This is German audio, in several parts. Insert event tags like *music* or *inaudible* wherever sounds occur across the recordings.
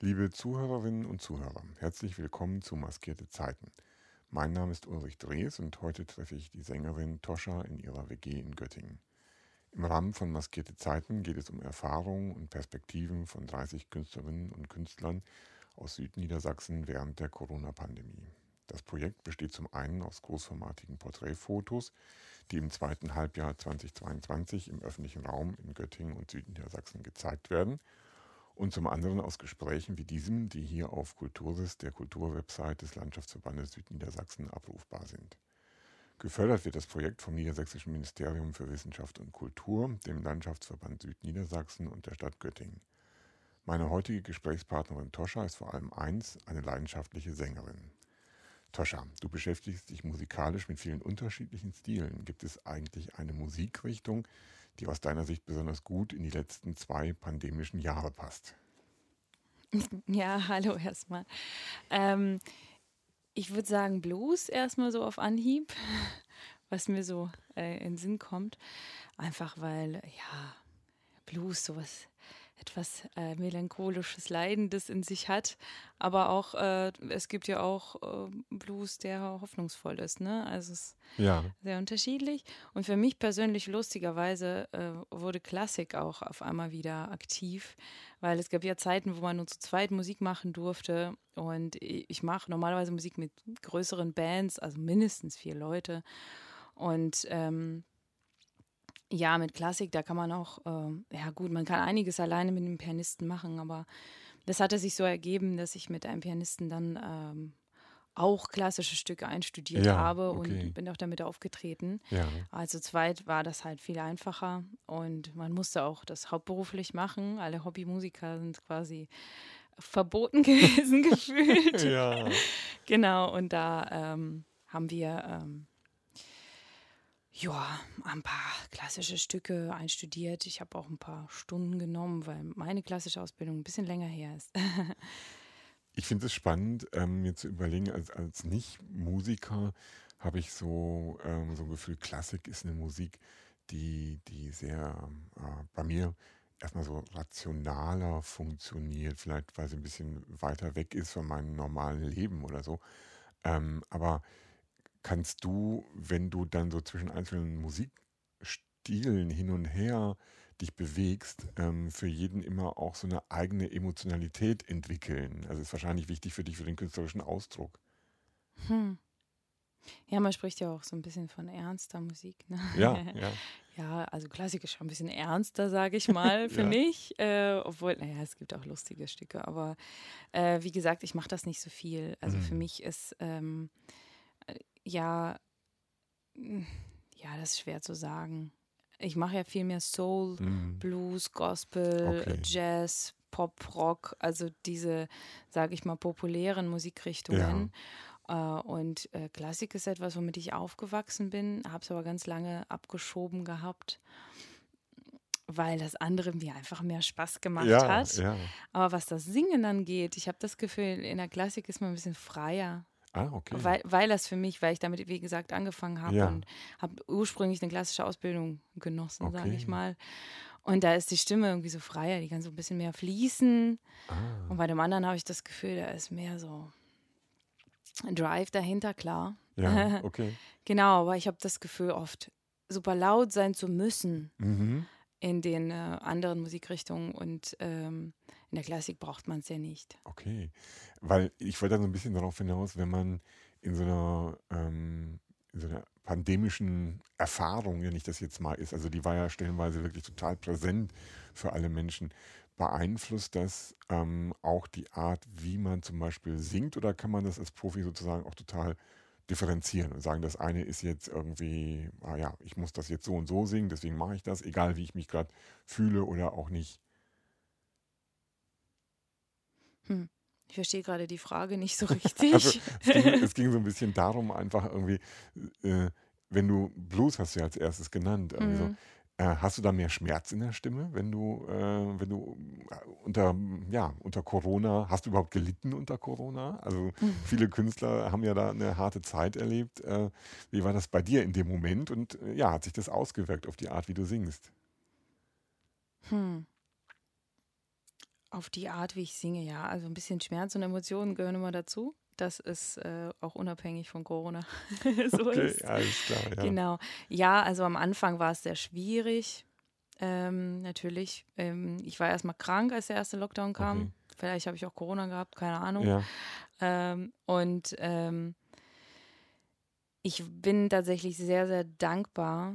Liebe Zuhörerinnen und Zuhörer, herzlich willkommen zu Maskierte Zeiten. Mein Name ist Ulrich Drees und heute treffe ich die Sängerin Toscha in ihrer WG in Göttingen. Im Rahmen von Maskierte Zeiten geht es um Erfahrungen und Perspektiven von 30 Künstlerinnen und Künstlern aus Südniedersachsen während der Corona-Pandemie. Das Projekt besteht zum einen aus großformatigen Porträtfotos, die im zweiten Halbjahr 2022 im öffentlichen Raum in Göttingen und Südniedersachsen gezeigt werden – und zum anderen aus Gesprächen wie diesem, die hier auf Kulturis, der Kulturwebsite des Landschaftsverbandes Südniedersachsen, abrufbar sind. Gefördert wird das Projekt vom Niedersächsischen Ministerium für Wissenschaft und Kultur, dem Landschaftsverband Südniedersachsen und der Stadt Göttingen. Meine heutige Gesprächspartnerin Toscha ist vor allem eins, eine leidenschaftliche Sängerin. Toscha, du beschäftigst dich musikalisch mit vielen unterschiedlichen Stilen. Gibt es eigentlich eine Musikrichtung, die aus deiner Sicht besonders gut in die letzten zwei pandemischen Jahre passt? *laughs* Ja, hallo erstmal. Ähm, ich würde sagen Blues erstmal so auf Anhieb, *laughs* was mir so äh, in den Sinn kommt. Einfach weil, ja, Blues sowas etwas äh, melancholisches, leidendes in sich hat. Aber auch, äh, es gibt ja auch äh, Blues, der hoffnungsvoll ist. Ne? Also es ist ja. sehr unterschiedlich. Und für mich persönlich, lustigerweise, äh, wurde Klassik auch auf einmal wieder aktiv, weil es gab ja Zeiten, wo man nur zu zweit Musik machen durfte. Und ich mache normalerweise Musik mit größeren Bands, also mindestens vier Leute. Und ähm, ja, mit Klassik, da kann man auch, äh, ja gut, man kann einiges alleine mit einem Pianisten machen, aber das hatte sich so ergeben, dass ich mit einem Pianisten dann ähm, auch klassische Stücke einstudiert ja, habe okay. und bin auch damit aufgetreten. Ja. Also zweit war das halt viel einfacher und man musste auch das hauptberuflich machen. Alle Hobbymusiker sind quasi verboten *laughs* gewesen *laughs* gefühlt. ja. Genau, und da ähm, haben wir ähm, ja, ein paar klassische Stücke einstudiert. Ich habe auch ein paar Stunden genommen, weil meine klassische Ausbildung ein bisschen länger her ist. *laughs* ich finde es spannend, ähm, mir zu überlegen, als, als Nicht-Musiker habe ich so, ähm, so ein Gefühl, Klassik ist eine Musik, die, die sehr äh, bei mir erstmal so rationaler funktioniert, vielleicht weil sie ein bisschen weiter weg ist von meinem normalen Leben oder so. Ähm, aber kannst du, wenn du dann so zwischen einzelnen Musikstilen hin und her dich bewegst, ähm, für jeden immer auch so eine eigene Emotionalität entwickeln. Also ist wahrscheinlich wichtig für dich für den künstlerischen Ausdruck. Hm. Ja, man spricht ja auch so ein bisschen von ernster Musik. Ne? Ja, ja. *laughs* ja, also Klassik ist schon ein bisschen ernster, sage ich mal, *laughs* für ja. mich. Äh, obwohl, naja, es gibt auch lustige Stücke. Aber äh, wie gesagt, ich mache das nicht so viel. Also mhm. für mich ist ähm, ja, hm, ja, das ist schwer zu sagen. Ich mache ja viel mehr Soul, mhm. Blues, Gospel, okay. Jazz, Pop, Rock, also diese, sage ich mal, populären Musikrichtungen. Ja. Äh, und äh, Klassik ist etwas, womit ich aufgewachsen bin, habe es aber ganz lange abgeschoben gehabt, weil das andere mir einfach mehr Spaß gemacht ja, hat. Ja. Aber was das Singen angeht, ich habe das Gefühl, in der Klassik ist man ein bisschen freier. Ah, okay. Weil, weil das für mich, weil ich damit, wie gesagt, angefangen habe ja. und habe ursprünglich eine klassische Ausbildung genossen, okay. sage ich mal. Und da ist die Stimme irgendwie so freier, die kann so ein bisschen mehr fließen. Ah. Und bei dem anderen habe ich das Gefühl, da ist mehr so ein Drive dahinter, klar. Ja, *laughs* okay. genau, aber ich habe das Gefühl, oft super laut sein zu müssen. Mhm in den äh, anderen Musikrichtungen und ähm, in der Klassik braucht man es ja nicht. Okay, weil ich wollte da so ein bisschen darauf hinaus, wenn man in so einer, ähm, in so einer pandemischen Erfahrung, wenn ich das jetzt mal ist, also die war ja stellenweise wirklich total präsent für alle Menschen, beeinflusst das ähm, auch die Art, wie man zum Beispiel singt oder kann man das als Profi sozusagen auch total differenzieren und sagen, das eine ist jetzt irgendwie, ah ja, ich muss das jetzt so und so singen, deswegen mache ich das, egal wie ich mich gerade fühle oder auch nicht. Hm. Ich verstehe gerade die Frage nicht so *laughs* richtig. also, es, ging, *laughs* es, ging, so ein bisschen darum, einfach irgendwie, äh, wenn du Blues hast du ja als erstes genannt, mhm. so, äh, hast du da mehr Schmerz in der Stimme, wenn du, äh, wenn du äh, unter, ja, unter Corona, hast du überhaupt gelitten unter Corona? Also mhm. viele Künstler haben ja da eine harte Zeit erlebt. Äh, wie war das bei dir in dem Moment und ja, hat sich das ausgewirkt auf die Art, wie du singst? Hm. Auf die Art, wie ich singe, ja. Also ein bisschen Schmerz und Emotionen gehören immer dazu. Das ist äh, auch unabhängig von Corona. *laughs* so okay, ist. alles klar. Ja. Genau. Ja, also am Anfang war es sehr schwierig. Ähm, natürlich. Ähm, ich war erstmal krank, als der erste Lockdown kam. Okay. Vielleicht habe ich auch Corona gehabt, keine Ahnung. Ja. Ähm, und ähm, ich bin tatsächlich sehr, sehr dankbar,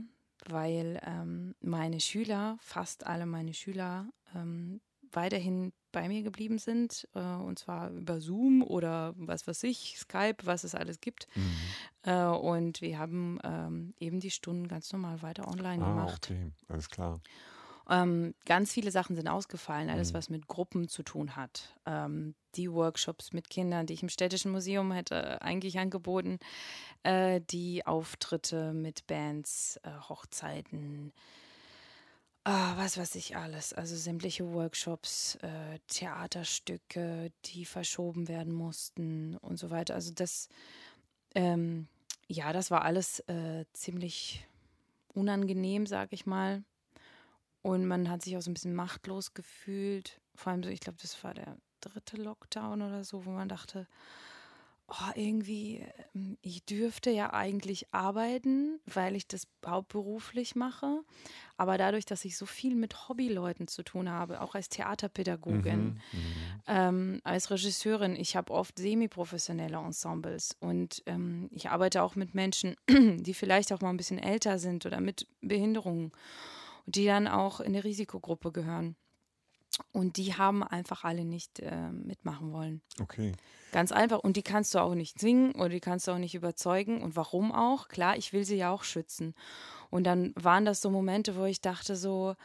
weil ähm, meine Schüler, fast alle meine Schüler, ähm, weiterhin bei mir geblieben sind, äh, und zwar über Zoom oder was weiß ich, Skype, was es alles gibt. Mhm. Äh, und wir haben ähm, eben die Stunden ganz normal weiter online ah, gemacht. Okay, alles klar. Ähm, ganz viele Sachen sind ausgefallen, alles mhm. was mit Gruppen zu tun hat. Ähm, die Workshops mit Kindern, die ich im Städtischen Museum hätte eigentlich angeboten, äh, die Auftritte mit Bands, äh, Hochzeiten, äh, was weiß ich alles. Also sämtliche Workshops, äh, Theaterstücke, die verschoben werden mussten und so weiter. Also das, ähm, ja, das war alles äh, ziemlich unangenehm, sag ich mal. Und man hat sich auch so ein bisschen machtlos gefühlt. Vor allem so, ich glaube, das war der dritte Lockdown oder so, wo man dachte, oh, irgendwie, ähm, ich dürfte ja eigentlich arbeiten, weil ich das hauptberuflich mache. Aber dadurch, dass ich so viel mit Hobbyleuten zu tun habe, auch als Theaterpädagogin, mhm, mhm. ähm, als Regisseurin, ich habe oft semi-professionelle Ensembles und ähm, ich arbeite auch mit Menschen, *clears throat* die vielleicht auch mal ein bisschen älter sind oder mit Behinderungen und die dann auch in der Risikogruppe gehören. Und die haben einfach alle nicht äh, mitmachen wollen. Okay. Ganz einfach. Und die kannst du auch nicht zwingen oder die kannst du auch nicht überzeugen. Und warum auch? Klar, ich will sie ja auch schützen. Und dann waren das so Momente, wo ich dachte so,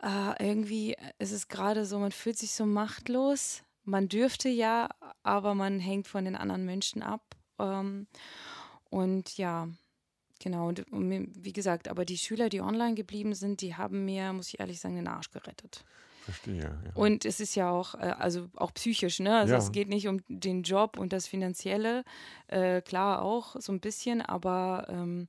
äh, irgendwie ist es gerade so, man fühlt sich so machtlos. Man dürfte ja, aber man hängt von den anderen Menschen ab. Ähm, und ja, Genau, und wie gesagt, aber die Schüler, die online geblieben sind, die haben mir, muss ich ehrlich sagen, den Arsch gerettet. Verstehe. Ja. Und es ist ja auch, äh, also auch psychisch, ne? Also ja. es geht nicht um den Job und das Finanzielle, äh, klar auch so ein bisschen, aber ähm,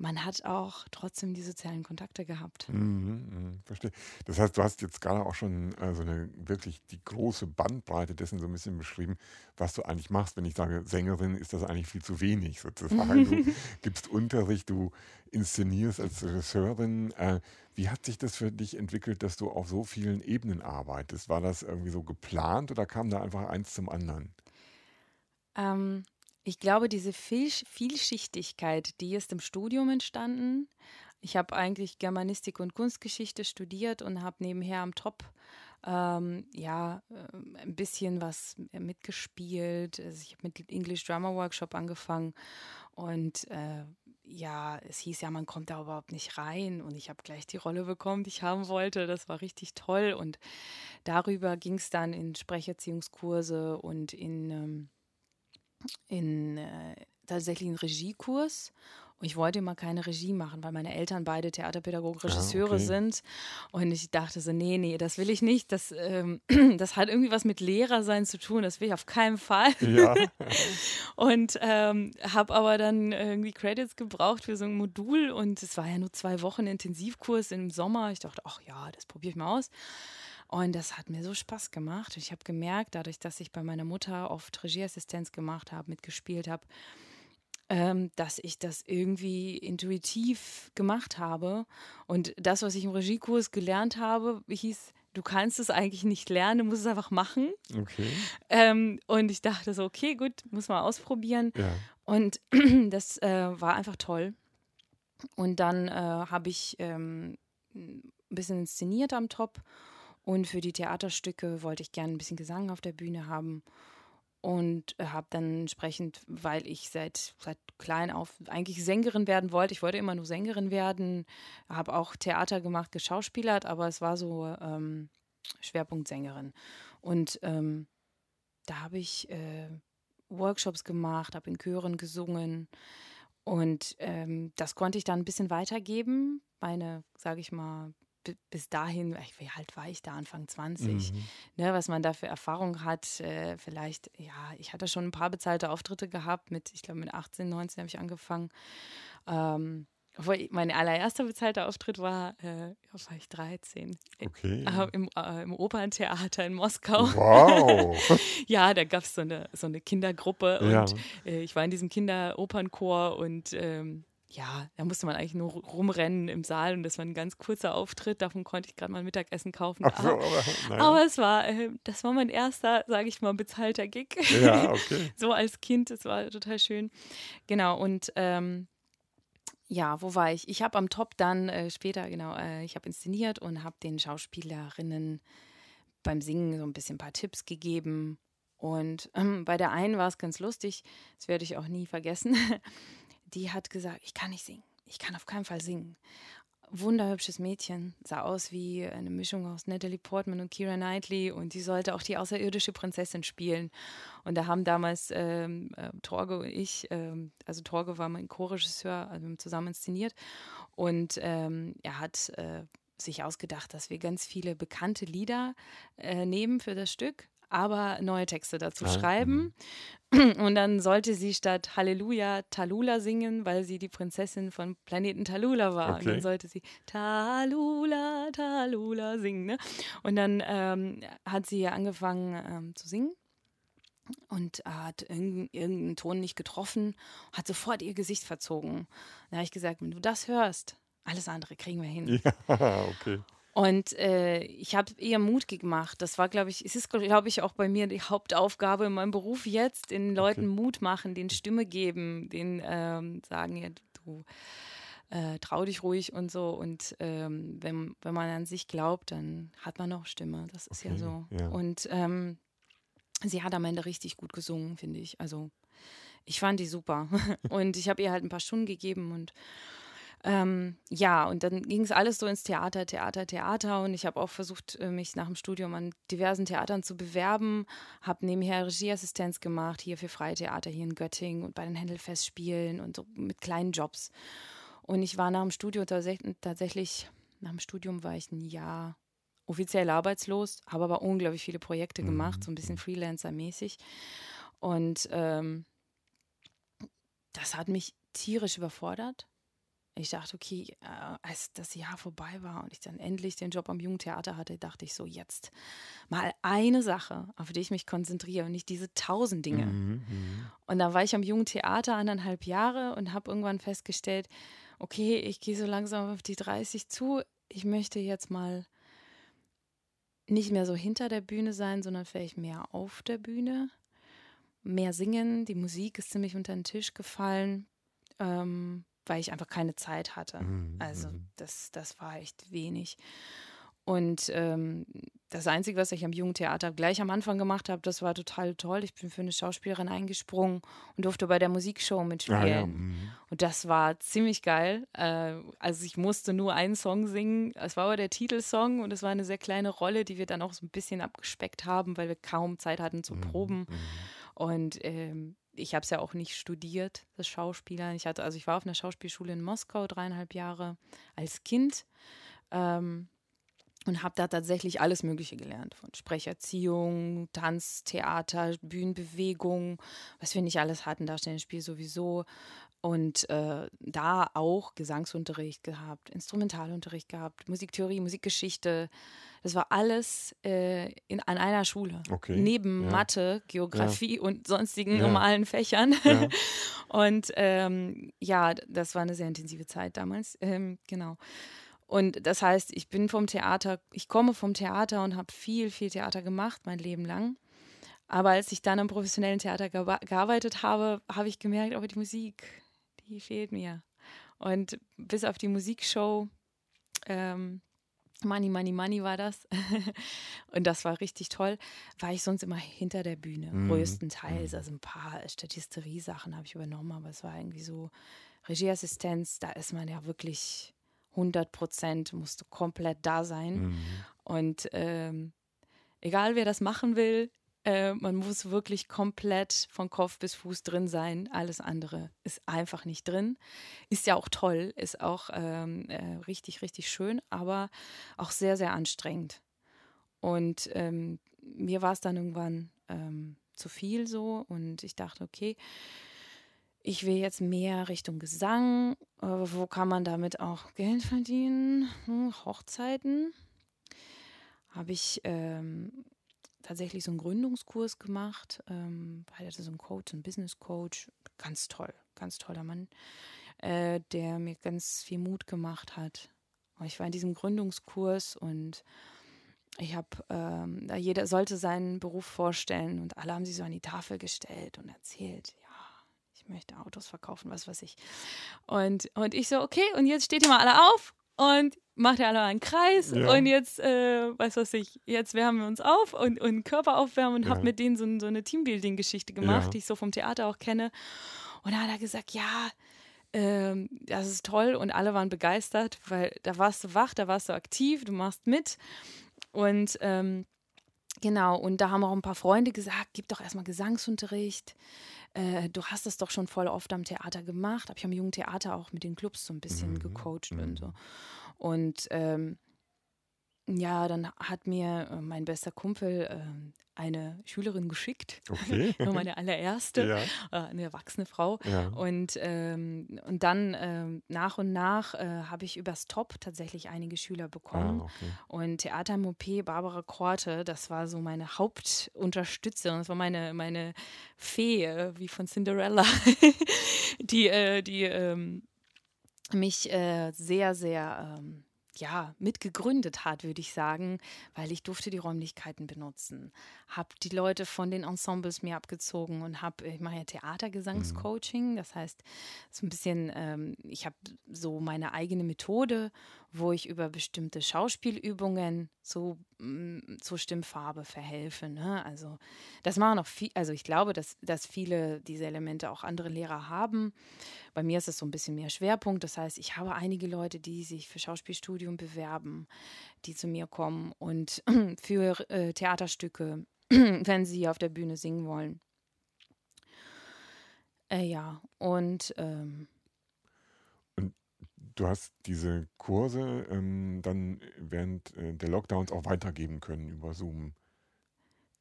man hat auch trotzdem die sozialen Kontakte gehabt. Mhm, mh, verstehe. Das heißt, du hast jetzt gerade auch schon äh, so eine wirklich die große Bandbreite dessen so ein bisschen beschrieben, was du eigentlich machst. Wenn ich sage Sängerin, ist das eigentlich viel zu wenig sozusagen. du *laughs* gibst Unterricht, du inszenierst als Regisseurin. Äh, wie hat sich das für dich entwickelt, dass du auf so vielen Ebenen arbeitest? War das irgendwie so geplant oder kam da einfach eins zum anderen? Ähm, ich glaube, diese Vielschichtigkeit, die ist im Studium entstanden. Ich habe eigentlich Germanistik und Kunstgeschichte studiert und habe nebenher am Top ähm, ja äh, ein bisschen was mitgespielt. Also ich habe mit English Drama Workshop angefangen und äh, ja, es hieß ja, man kommt da überhaupt nicht rein und ich habe gleich die Rolle bekommen, die ich haben wollte. Das war richtig toll und darüber ging es dann in Sprecherziehungskurse und in ähm, in äh, tatsächlich einen Regiekurs. Und ich wollte immer keine Regie machen, weil meine Eltern beide Theaterpädagogen, Regisseure ah, okay. sind. Und ich dachte so, nee, nee, das will ich nicht. Das, ähm, *clears throat* das hat irgendwie was mit Lehrer sein zu tun. Das will ich auf keinen Fall. Ja. *laughs* und ähm, habe aber dann irgendwie Credits gebraucht für so ein Modul. Und es war ja nur zwei Wochen Intensivkurs im Sommer. Ich dachte, ach ja, das probiere ich mal aus. Und das hat mir so Spaß gemacht. Ich habe gemerkt, dadurch, dass ich bei meiner Mutter oft Regieassistenz gemacht habe, mitgespielt habe, ähm, dass ich das irgendwie intuitiv gemacht habe. Und das, was ich im Regiekurs gelernt habe, hieß, du kannst es eigentlich nicht lernen, du musst es einfach machen. Okay. Ähm, und ich dachte so, okay, gut, muss mal ausprobieren. Ja. Und *clears throat* das äh, war einfach toll. Und dann äh, habe ich ähm, ein bisschen inszeniert am Top und für die Theaterstücke wollte ich gerne ein bisschen Gesang auf der Bühne haben. Und habe dann entsprechend, weil ich seit, seit klein auf eigentlich Sängerin werden wollte, ich wollte immer nur Sängerin werden, habe auch Theater gemacht, geschauspielert, aber es war so ähm, Schwerpunkt Sängerin. Und ähm, da habe ich äh, Workshops gemacht, habe in Chören gesungen. Und ähm, das konnte ich dann ein bisschen weitergeben. Meine, sage ich mal, bis dahin, wie alt war ich da, Anfang 20, mhm. ne, was man da für Erfahrung hat, äh, vielleicht, ja, ich hatte schon ein paar bezahlte Auftritte gehabt, mit, ich glaube mit 18, 19 habe ich angefangen. Ähm, Mein allererster bezahlter Auftritt war, äh, war ich 13. Okay. Äh, im, äh, Im Operntheater in Moskau. Wow. *laughs* ja, da gab es so eine, so eine Kindergruppe Ja. und äh, ich war in diesem Kinderopernchor und ähm, ja, da musste man eigentlich nur rumrennen im Saal und das war ein ganz kurzer Auftritt. Davon konnte ich gerade mal Mittagessen kaufen. So, aber, aber, naja. aber es war, äh, das war mein erster, sage ich mal, bezahlter Gig. ja, *laughs* okay. so als Kind, das war total schön. Genau, und ähm, ja, wo war ich? Ich habe am Top dann äh, später, genau, äh, ich habe inszeniert und habe den Schauspielerinnen beim Singen so ein bisschen ein paar Tipps gegeben. Und ähm, bei der einen war es ganz lustig, das werde ich auch nie vergessen. *laughs* Die hat gesagt, ich kann nicht singen. Ich kann auf keinen Fall singen. Wunderhübsches Mädchen, sah aus wie eine Mischung aus Natalie Portman und Kira Knightley und die sollte auch die außerirdische Prinzessin spielen. Und da haben damals ähm, äh, Torge und ich, ähm, also Torge war mein Co-Regisseur, also zusammen inszeniert und ähm, er hat äh, sich ausgedacht, dass wir ganz viele bekannte Lieder äh, nehmen für das Stück, aber neue Texte dazu Ah, schreiben. *clears throat* Und dann sollte sie statt Halleluja Talula singen, weil sie die Prinzessin von Planeten Talula war. Und Okay. dann sollte sie Talula, Talula singen. Ne? Und dann ähm, hat sie angefangen ähm, zu singen und hat irgendeinen, irgendeinen Ton nicht getroffen, hat sofort ihr Gesicht verzogen. Da habe ich gesagt, wenn du das hörst, alles andere kriegen wir hin. *laughs* Ja, okay. Und äh, ich habe ihr Mut gemacht. Das war, glaube ich, es ist, glaube ich, auch bei mir die Hauptaufgabe in meinem Beruf jetzt, den Leuten Mut machen, den Stimme geben, den ähm, sagen, ja, du äh, trau dich ruhig und so. Und ähm, wenn, wenn man an sich glaubt, dann hat man auch Stimme. Das ist ja Okay, so. ja. Und ähm, sie hat am Ende richtig gut gesungen, finde ich. Also ich fand die super. *laughs* und ich habe ihr halt ein paar Stunden gegeben und ähm, ja, und dann ging es alles so ins Theater, Theater, Theater. Und ich habe auch versucht, äh, mich nach dem Studium an diversen Theatern zu bewerben. Habe nebenher Regieassistenz gemacht, hier für Freie Theater hier in Göttingen und bei den Händelfestspielen und so mit kleinen Jobs. Und ich war nach dem Studium tatsächlich, tatsächlich nach dem Studium war ich ein Jahr offiziell arbeitslos, habe aber unglaublich viele Projekte gemacht, so ein bisschen Freelancer-mäßig. Und ähm, das hat mich tierisch überfordert. Ich dachte, okay, äh, als das Jahr vorbei war und ich dann endlich den Job am Jugendtheater hatte, dachte ich so, jetzt mal eine Sache, auf die ich mich konzentriere und nicht diese tausend Dinge. Mhm, mhm. Und da war ich am Jugendtheater anderthalb Jahre und habe irgendwann festgestellt, okay, ich gehe so langsam auf die 30 zu. Ich möchte jetzt mal nicht mehr so hinter der Bühne sein, sondern vielleicht mehr auf der Bühne. Mehr singen. Die Musik ist ziemlich unter den Tisch gefallen, ähm, weil ich einfach keine Zeit hatte. Mhm, Also mhm. das, das war echt wenig. Und ähm, das Einzige, was ich am Jugendtheater gleich am Anfang gemacht habe, das war total toll. Ich bin für eine Schauspielerin eingesprungen und durfte bei der Musikshow mitspielen. Ah, ja. mhm. Und das war ziemlich geil. Äh, also ich musste nur einen Song singen. Es war aber der Titelsong und es war eine sehr kleine Rolle, die wir dann auch so ein bisschen abgespeckt haben, weil wir kaum Zeit hatten zu proben. Und ähm, ich habe es ja auch nicht studiert, das Schauspielern. Ich hatte, also ich war auf einer Schauspielschule in Moskau dreieinhalb Jahre als Kind. Ähm, und habe da tatsächlich alles Mögliche gelernt. Von Sprecherziehung, Tanz, Theater, Bühnenbewegung, was wir nicht alles hatten, Darstellungsspiel sowieso. Und äh, da auch Gesangsunterricht gehabt, Instrumentalunterricht gehabt, Musiktheorie, Musikgeschichte. Das war alles äh, in, an einer Schule. Okay, Neben ja. Mathe, Geografie und sonstigen Ja. normalen Fächern. Ja. *laughs* Und ähm, ja, das war eine sehr intensive Zeit damals. Ähm, genau. Und das heißt, ich bin vom Theater, ich komme vom Theater und habe viel, viel Theater gemacht, mein Leben lang. Aber als ich dann am professionellen Theater gear- gearbeitet habe, habe ich gemerkt, aber die Musik, die fehlt mir. Und bis auf die Musikshow, ähm, Money, Money, Money war das. *laughs* und das war richtig toll. War ich sonst immer hinter der Bühne, Mhm. größtenteils. Also ein paar Statisterie-Sachen habe ich übernommen, aber es war irgendwie so Regieassistenz, da ist man ja wirklich 100 Prozent, musst du komplett da sein. Mhm. Und ähm, egal wer das machen will, äh, man muss wirklich komplett von Kopf bis Fuß drin sein. Alles andere ist einfach nicht drin. Ist ja auch toll, ist auch ähm, äh, richtig, richtig schön, aber auch sehr, sehr anstrengend. Und ähm, mir war es dann irgendwann ähm, zu viel so und ich dachte, okay, ich will jetzt mehr Richtung Gesang. Äh, wo kann man damit auch Geld verdienen? Hm, Hochzeiten. Habe ich ähm, tatsächlich so einen Gründungskurs gemacht. Ähm, hatte so einen Coach, einen Business Coach. Ganz toll, ganz toller Mann, äh, der mir ganz viel Mut gemacht hat. Ich war in diesem Gründungskurs und ich habe, ähm, jeder sollte seinen Beruf vorstellen und alle haben sich so an die Tafel gestellt und erzählt, ja, ich möchte Autos verkaufen, was weiß ich. Und, und ich so, okay, und jetzt steht ihr mal alle auf und macht ihr alle einen Kreis ja. und jetzt, äh, weiß was ich, jetzt wärmen wir uns auf und, und Körper aufwärmen und ja. habe mit denen so, so eine Teambuilding-Geschichte gemacht, ja. die ich so vom Theater auch kenne. Und da hat er gesagt, ja, ähm, das ist toll und alle waren begeistert, weil da warst du wach, da warst du aktiv, du machst mit. Und ähm, genau, und da haben auch ein paar Freunde gesagt, gib doch erstmal Gesangsunterricht. Äh, du hast das doch schon voll oft am Theater gemacht. Habe ich am Jungen Theater auch mit den Clubs so ein bisschen mhm. gecoacht mhm. und so. Und ähm, ja, dann hat mir äh, mein bester Kumpel äh, eine Schülerin geschickt, okay. *laughs* meine allererste, ja. äh, eine erwachsene Frau. Ja. Und, ähm, und dann ähm, nach und nach äh, habe ich übers Top tatsächlich einige Schüler bekommen. Ah, okay. Und Theater im OP, Barbara Korte, das war so meine Hauptunterstützung, das war meine, meine Fee, wie von Cinderella, *laughs* die, äh, die ähm, mich sehr, sehr ähm, ja, mitgegründet hat, würde ich sagen, weil ich durfte die Räumlichkeiten benutzen. Habe die Leute von den Ensembles mir abgezogen und habe, ich mache ja Theatergesangscoaching, mhm. das heißt, so ein bisschen, ähm, ich habe so meine eigene Methode wo ich über bestimmte Schauspielübungen zu, mm, zur Stimmfarbe verhelfe. Ne? Also das machen auch viel, also ich glaube, dass, dass viele diese Elemente auch andere Lehrer haben. Bei mir ist es so ein bisschen mehr Schwerpunkt. Das heißt, ich habe einige Leute, die sich für Schauspielstudium bewerben, die zu mir kommen und *clears throat* für äh, Theaterstücke, *clears throat* wenn sie auf der Bühne singen wollen. Äh, ja, und ähm, du hast diese Kurse ähm, dann während äh, der Lockdowns auch weitergeben können über Zoom.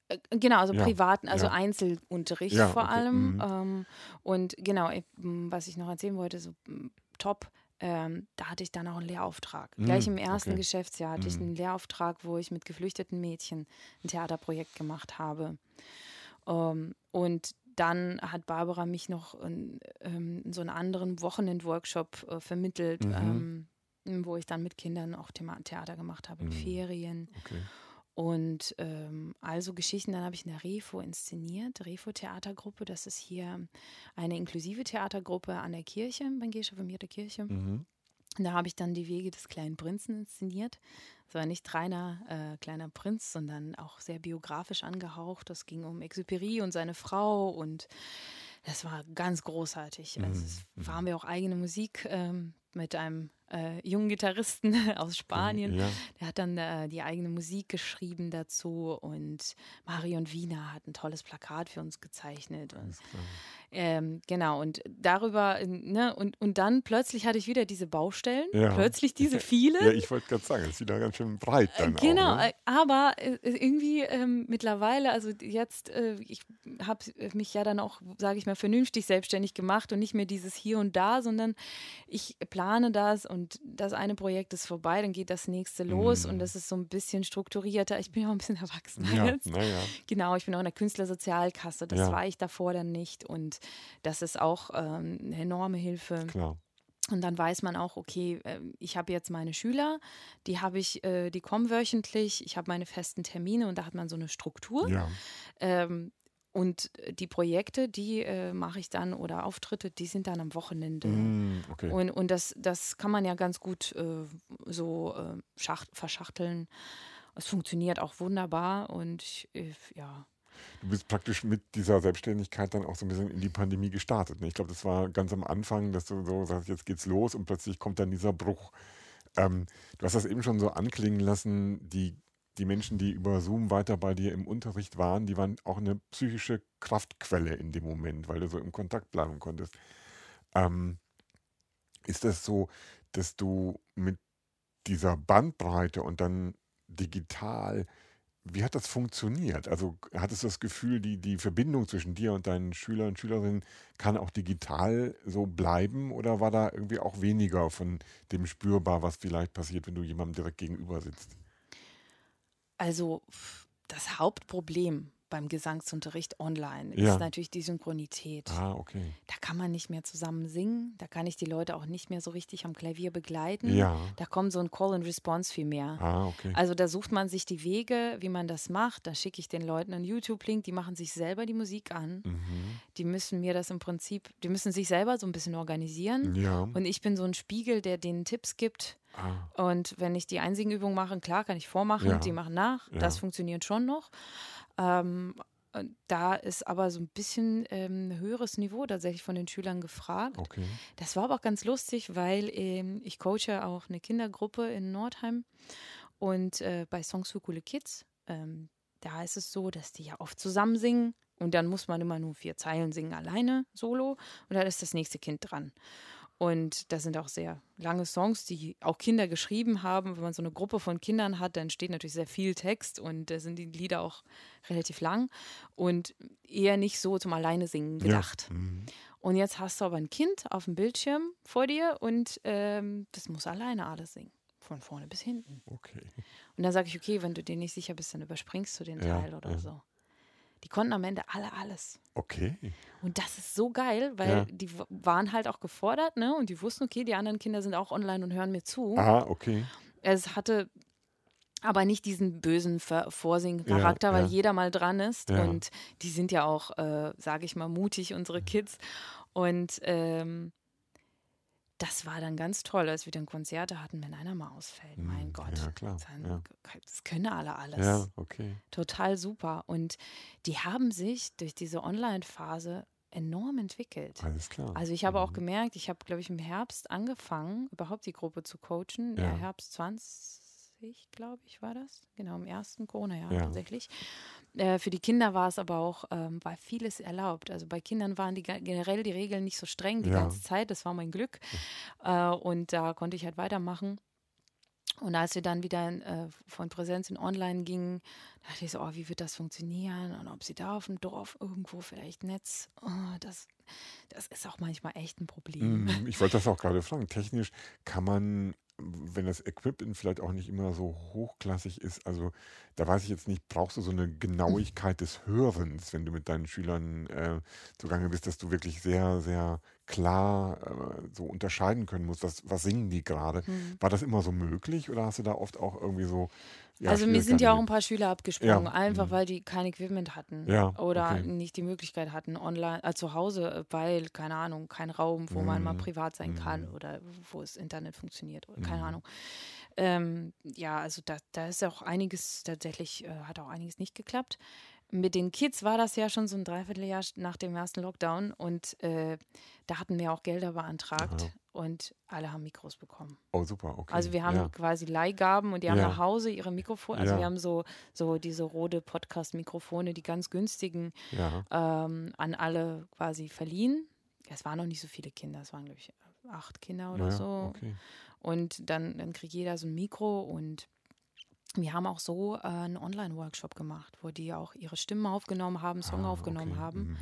Äh, genau, also ja, privaten, also ja. Einzelunterricht ja, vor okay. allem. Mhm. Ähm, und genau, ich, was ich noch erzählen wollte, so top, ähm, da hatte ich dann auch einen Lehrauftrag. Mhm, Gleich im ersten okay. Geschäftsjahr hatte mhm. ich einen Lehrauftrag, wo ich mit geflüchteten Mädchen ein Theaterprojekt gemacht habe. Ähm, und dann hat Barbara mich noch in, ähm, in so einen anderen Wochenend-Workshop äh, vermittelt, mhm. ähm, wo ich dann mit Kindern auch Thema Theater gemacht habe in mhm. Ferien. Okay. Und ähm, also Geschichten, dann habe ich eine Refo inszeniert, Refo Theatergruppe. Das ist hier eine inklusive Theatergruppe an der Kirche, Evangelische Reformierte Kirche. Mhm. Da habe ich dann die Wege des kleinen Prinzen inszeniert. Es war nicht reiner äh, kleiner Prinz, sondern auch sehr biografisch angehaucht. Es ging um Exupéry und seine Frau und das war ganz großartig. Also es mhm. waren wir auch eigene Musik ähm, mit einem äh, jungen Gitarristen *laughs* aus Spanien. Ja. Der hat dann äh, die eigene Musik geschrieben dazu und Marion Wiener hat ein tolles Plakat für uns gezeichnet. Und, ähm, genau, und darüber, ne, und, und dann plötzlich hatte ich wieder diese Baustellen, ja. plötzlich diese *laughs* viele. Ja, ich wollte gerade sagen, es ist wieder ganz schön breit dann Genau, auch, ne? Äh, aber äh, irgendwie ähm, mittlerweile, also jetzt, äh, ich habe mich ja dann auch, sage ich mal, vernünftig selbstständig gemacht und nicht mehr dieses Hier und Da, sondern ich plane das und das eine Projekt ist vorbei, dann geht das nächste los mhm. und das ist so ein bisschen strukturierter. Ich bin ja auch ein bisschen erwachsener ja, jetzt. Ja. Genau, ich bin auch in der Künstlersozialkasse, das ja. war ich davor dann nicht und das ist auch ähm, eine enorme Hilfe. Klar. Und dann weiß man auch, okay, ähm, ich habe jetzt meine Schüler, die habe ich, äh, die kommen wöchentlich, ich habe meine festen Termine und da hat man so eine Struktur. Ja. Ähm, und die Projekte, die äh, mache ich dann oder Auftritte, die sind dann am Wochenende. Mm, okay. Und, und das, das kann man ja ganz gut äh, so äh, schacht, verschachteln. Es funktioniert auch wunderbar und ja, du bist praktisch mit dieser Selbstständigkeit dann auch so ein bisschen in die Pandemie gestartet. Ne? Ich glaube, das war ganz am Anfang, dass du so sagst, jetzt geht's los und plötzlich kommt dann dieser Bruch. Ähm, du hast das eben schon so anklingen lassen, die, die Menschen, die über Zoom weiter bei dir im Unterricht waren, die waren auch eine psychische Kraftquelle in dem Moment, weil du so im Kontakt bleiben konntest. Ähm, ist das so, dass du mit dieser Bandbreite und dann digital wie hat das funktioniert? Also hattest du das Gefühl, die, die Verbindung zwischen dir und deinen Schülern und Schülerinnen kann auch digital so bleiben oder war da irgendwie auch weniger von dem spürbar, was vielleicht passiert, wenn du jemandem direkt gegenüber sitzt? Also das Hauptproblem beim Gesangsunterricht online Ja. ist natürlich die Synchronität. Ah, okay. Da kann man nicht mehr zusammen singen, da kann ich die Leute auch nicht mehr so richtig am Klavier begleiten. Ja. Da kommt so ein Call and Response viel mehr. Ah, okay. Also da sucht man sich die Wege, wie man das macht. Da schicke ich den Leuten einen YouTube-Link, die machen sich selber die Musik an. Mhm. Die müssen mir das im Prinzip, die müssen sich selber so ein bisschen organisieren. Ja. Und ich bin so ein Spiegel, der denen Tipps gibt. Ah, Und wenn ich die Einsingenübung mache, klar, kann ich vormachen, Ja. die machen nach. Ja. Das funktioniert schon noch. Ähm, da ist aber so ein bisschen ähm, höheres Niveau tatsächlich von den Schülern gefragt. okay. Das war aber auch ganz lustig, weil ähm, ich coache auch eine Kindergruppe in Nordheim und äh, bei Songs für coole Kids, ähm, da ist es so, dass die ja oft zusammen singen und dann muss man immer nur vier Zeilen singen alleine, solo und dann ist das nächste Kind dran. Und das sind auch sehr lange Songs, die auch Kinder geschrieben haben. Wenn man so eine Gruppe von Kindern hat, dann steht natürlich sehr viel Text und da sind die Lieder auch relativ lang und eher nicht so zum Alleine singen gedacht. Ja. Mhm. Und jetzt hast du aber ein Kind auf dem Bildschirm vor dir und ähm, das muss alleine alles singen. Von vorne bis hinten. Okay. Und dann sage ich, okay, wenn du dir nicht sicher bist, dann überspringst du den Ja, Teil oder ja. so. Die konnten am Ende alle alles. Okay. Und das ist so geil, weil Ja. die waren halt auch gefordert, ne? Und die wussten, okay, die anderen Kinder sind auch online und hören mir zu. Ah, okay. Es hatte aber nicht diesen bösen Vorsingen-Charakter, Ja, weil ja. jeder mal dran ist. Und die sind ja auch, äh, sage ich mal, mutig, unsere Kids. Und ähm, das war dann ganz toll, als wir dann Konzerte hatten, wenn einer mal ausfällt. Mein Hm, Gott. Ja, klar. Dann, Ja. Das können alle alles. ja, okay. Total super. Und die haben sich durch diese Online-Phase enorm entwickelt. Alles klar. Also ich habe auch Mhm. gemerkt, ich habe, glaube ich, im Herbst angefangen, überhaupt die Gruppe zu coachen. Ja. Herbst 20, glaube ich, war das. Genau, im ersten Corona-Jahr Ja. tatsächlich. Äh, für die Kinder war es aber auch, ähm, war vieles erlaubt. Also bei Kindern waren die ge- generell die Regeln nicht so streng die Ja. ganze Zeit. Das war mein Glück. Äh, und da konnte ich halt weitermachen. Und als wir dann wieder äh, von Präsenz in Online gingen, dachte ich so, oh, wie wird das funktionieren? Und ob sie da auf dem Dorf irgendwo vielleicht Netz, oh, das, das ist auch manchmal echt ein Problem. Mhm, Ich wollte das auch gerade fragen. Technisch kann man, wenn das Equipment vielleicht auch nicht immer so hochklassig ist, also da weiß ich jetzt nicht, brauchst du so eine Genauigkeit des Hörens, wenn du mit deinen Schülern äh, zugange bist, dass du wirklich sehr, sehr klar äh, so unterscheiden können musst, was, was singen die gerade. Mhm. War das immer so möglich oder hast du da oft auch irgendwie so. ja, also mir sind ja auch ein paar Schüler abgesprungen, Ja, einfach mhm. weil die kein Equipment hatten Ja, oder okay. nicht die Möglichkeit hatten online, äh, zu Hause, weil, keine Ahnung, kein Raum, wo man mal Mhm, privat sein kann mhm. oder wo das Internet funktioniert oder keine Mhm. Ahnung. Ähm, ja, also da, da ist auch einiges tatsächlich, äh, hat auch einiges nicht geklappt. Mit den Kids war das ja schon so ein Dreivierteljahr nach dem ersten Lockdown und äh, da hatten wir auch Gelder beantragt Aha. und alle haben Mikros bekommen. Oh, super, okay. Also wir haben ja. quasi Leihgaben und die haben Ja. nach Hause ihre Mikrofone. Also Ja. wir haben so, so diese rote Podcast-Mikrofone, die ganz günstigen, ähm, an alle quasi verliehen. Es waren noch nicht so viele Kinder, es waren, glaube ich, acht Kinder oder so. okay. Und dann, dann kriegt jeder so ein Mikro und wir haben auch so äh, einen Online-Workshop gemacht, wo die auch ihre Stimmen aufgenommen haben, Song Ah, aufgenommen okay. haben. Mhm.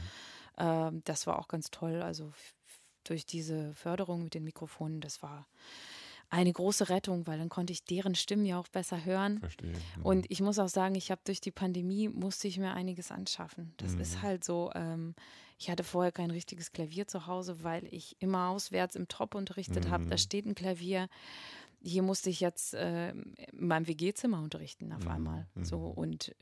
Ähm, das war auch ganz toll. Also durch diese Förderung mit den Mikrofonen, das war eine große Rettung, weil dann konnte ich deren Stimmen ja auch besser hören. Verstehe. Mhm. Und ich muss auch sagen, ich habe durch die Pandemie musste ich mir einiges anschaffen. Das Mhm. ist halt so. Ähm, ich hatte vorher kein richtiges Klavier zu Hause, weil ich immer auswärts im Top unterrichtet habe. Da Mhm. steht ein Klavier. Hier musste ich jetzt äh, in meinem WG-Zimmer unterrichten auf Mhm. einmal. So Mhm. und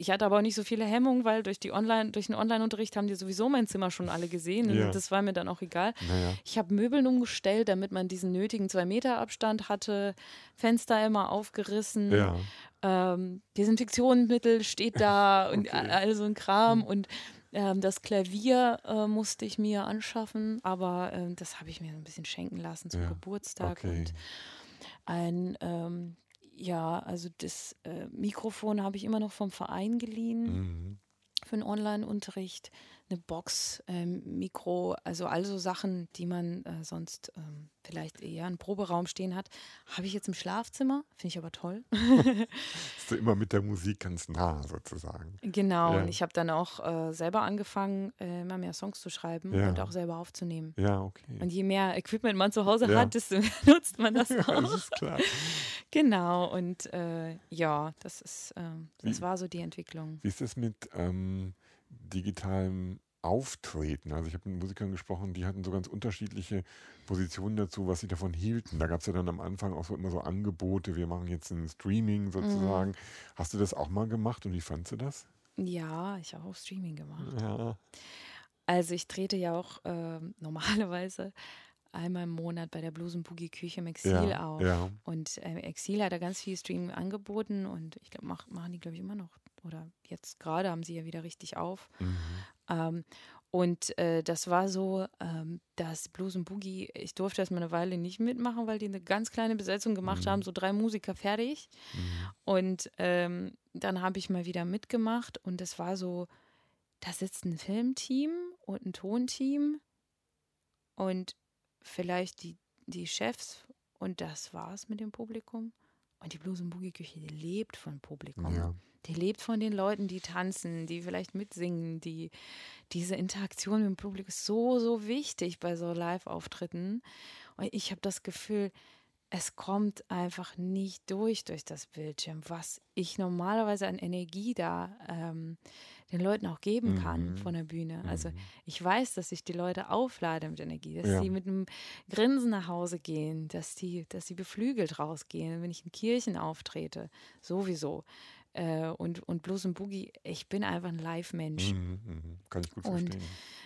ich hatte aber auch nicht so viele Hemmungen, weil durch die Online, durch den Online-Unterricht haben die sowieso mein Zimmer schon alle gesehen Ja. und das war mir dann auch egal. naja. Ich habe Möbeln umgestellt, damit man diesen nötigen zwei Meter Abstand hatte, Fenster immer aufgerissen, Ja. ähm, Desinfektionsmittel steht da und all all so ein Kram und ähm, das Klavier äh, musste ich mir anschaffen, aber ähm, das habe ich mir ein bisschen schenken lassen zum Ja, Geburtstag Okay. und ein ähm, ja, also das äh, Mikrofon habe ich immer noch vom Verein geliehen Mhm. für den Online-Unterricht. Eine Box, ähm, Mikro, also all so Sachen, die man äh, sonst ähm, vielleicht eher einen Proberaum stehen hat, habe ich jetzt im Schlafzimmer. Finde ich aber toll. Bist du immer mit der Musik ganz nah sozusagen. Genau, ja. und ich habe dann auch äh, selber angefangen, äh, immer mehr Songs zu schreiben ja. und auch selber aufzunehmen. Ja, okay. Und je mehr Equipment man zu Hause ja. hat, desto mehr *laughs* nutzt man das auch. das ist klar. Genau, und äh, ja, das ist, ähm, das wie, war so die Entwicklung. Wie ist das mit ähm, digitalem Auftreten. Also ich habe mit Musikern gesprochen, die hatten so ganz unterschiedliche Positionen dazu, was sie davon hielten. Da gab es ja dann am Anfang auch so immer so Angebote, wir machen jetzt ein Streaming sozusagen. Mhm. Hast du das auch mal gemacht und wie fandst du das? Ja, ich habe auch Streaming gemacht. Ja. Also ich trete ja auch äh, *laughs* normalerweise einmal im Monat bei der Blues und Boogie Küche im Exil ja, auf. Ja. Und äh, Exil hat da ganz viel Streaming angeboten und ich glaube, mach, machen die, glaube ich, immer noch. Oder jetzt gerade haben sie ja wieder richtig auf. Mhm. Ähm, und äh, das war so, ähm, dass Blues und Boogie, ich durfte erst mal eine Weile nicht mitmachen, weil die eine ganz kleine Besetzung gemacht mhm. haben, so drei Musiker fertig. Mhm. Und ähm, dann habe ich mal wieder mitgemacht und es war so, da sitzt ein Filmteam und ein Tonteam und vielleicht die, die Chefs und das war's mit dem Publikum. Und die Blues- und Boogie-Küche, die lebt von Publikum. Ja. Die lebt von den Leuten, die tanzen, die vielleicht mitsingen. Die, diese Interaktion mit dem Publikum ist so, so wichtig bei so Live-Auftritten. Und ich habe das Gefühl, es kommt einfach nicht durch durch das Bildschirm, was ich normalerweise an Energie da ähm, den Leuten auch geben kann mhm. von der Bühne. Also mhm. ich weiß, dass ich die Leute auflade mit Energie, dass ja. sie mit einem Grinsen nach Hause gehen, dass die, dass sie beflügelt rausgehen, wenn ich in Kirchen auftrete, sowieso. Äh, und, und Blues und Boogie, ich bin einfach ein Live-Mensch. Mhm, mh. Kann ich gut verstehen. Und,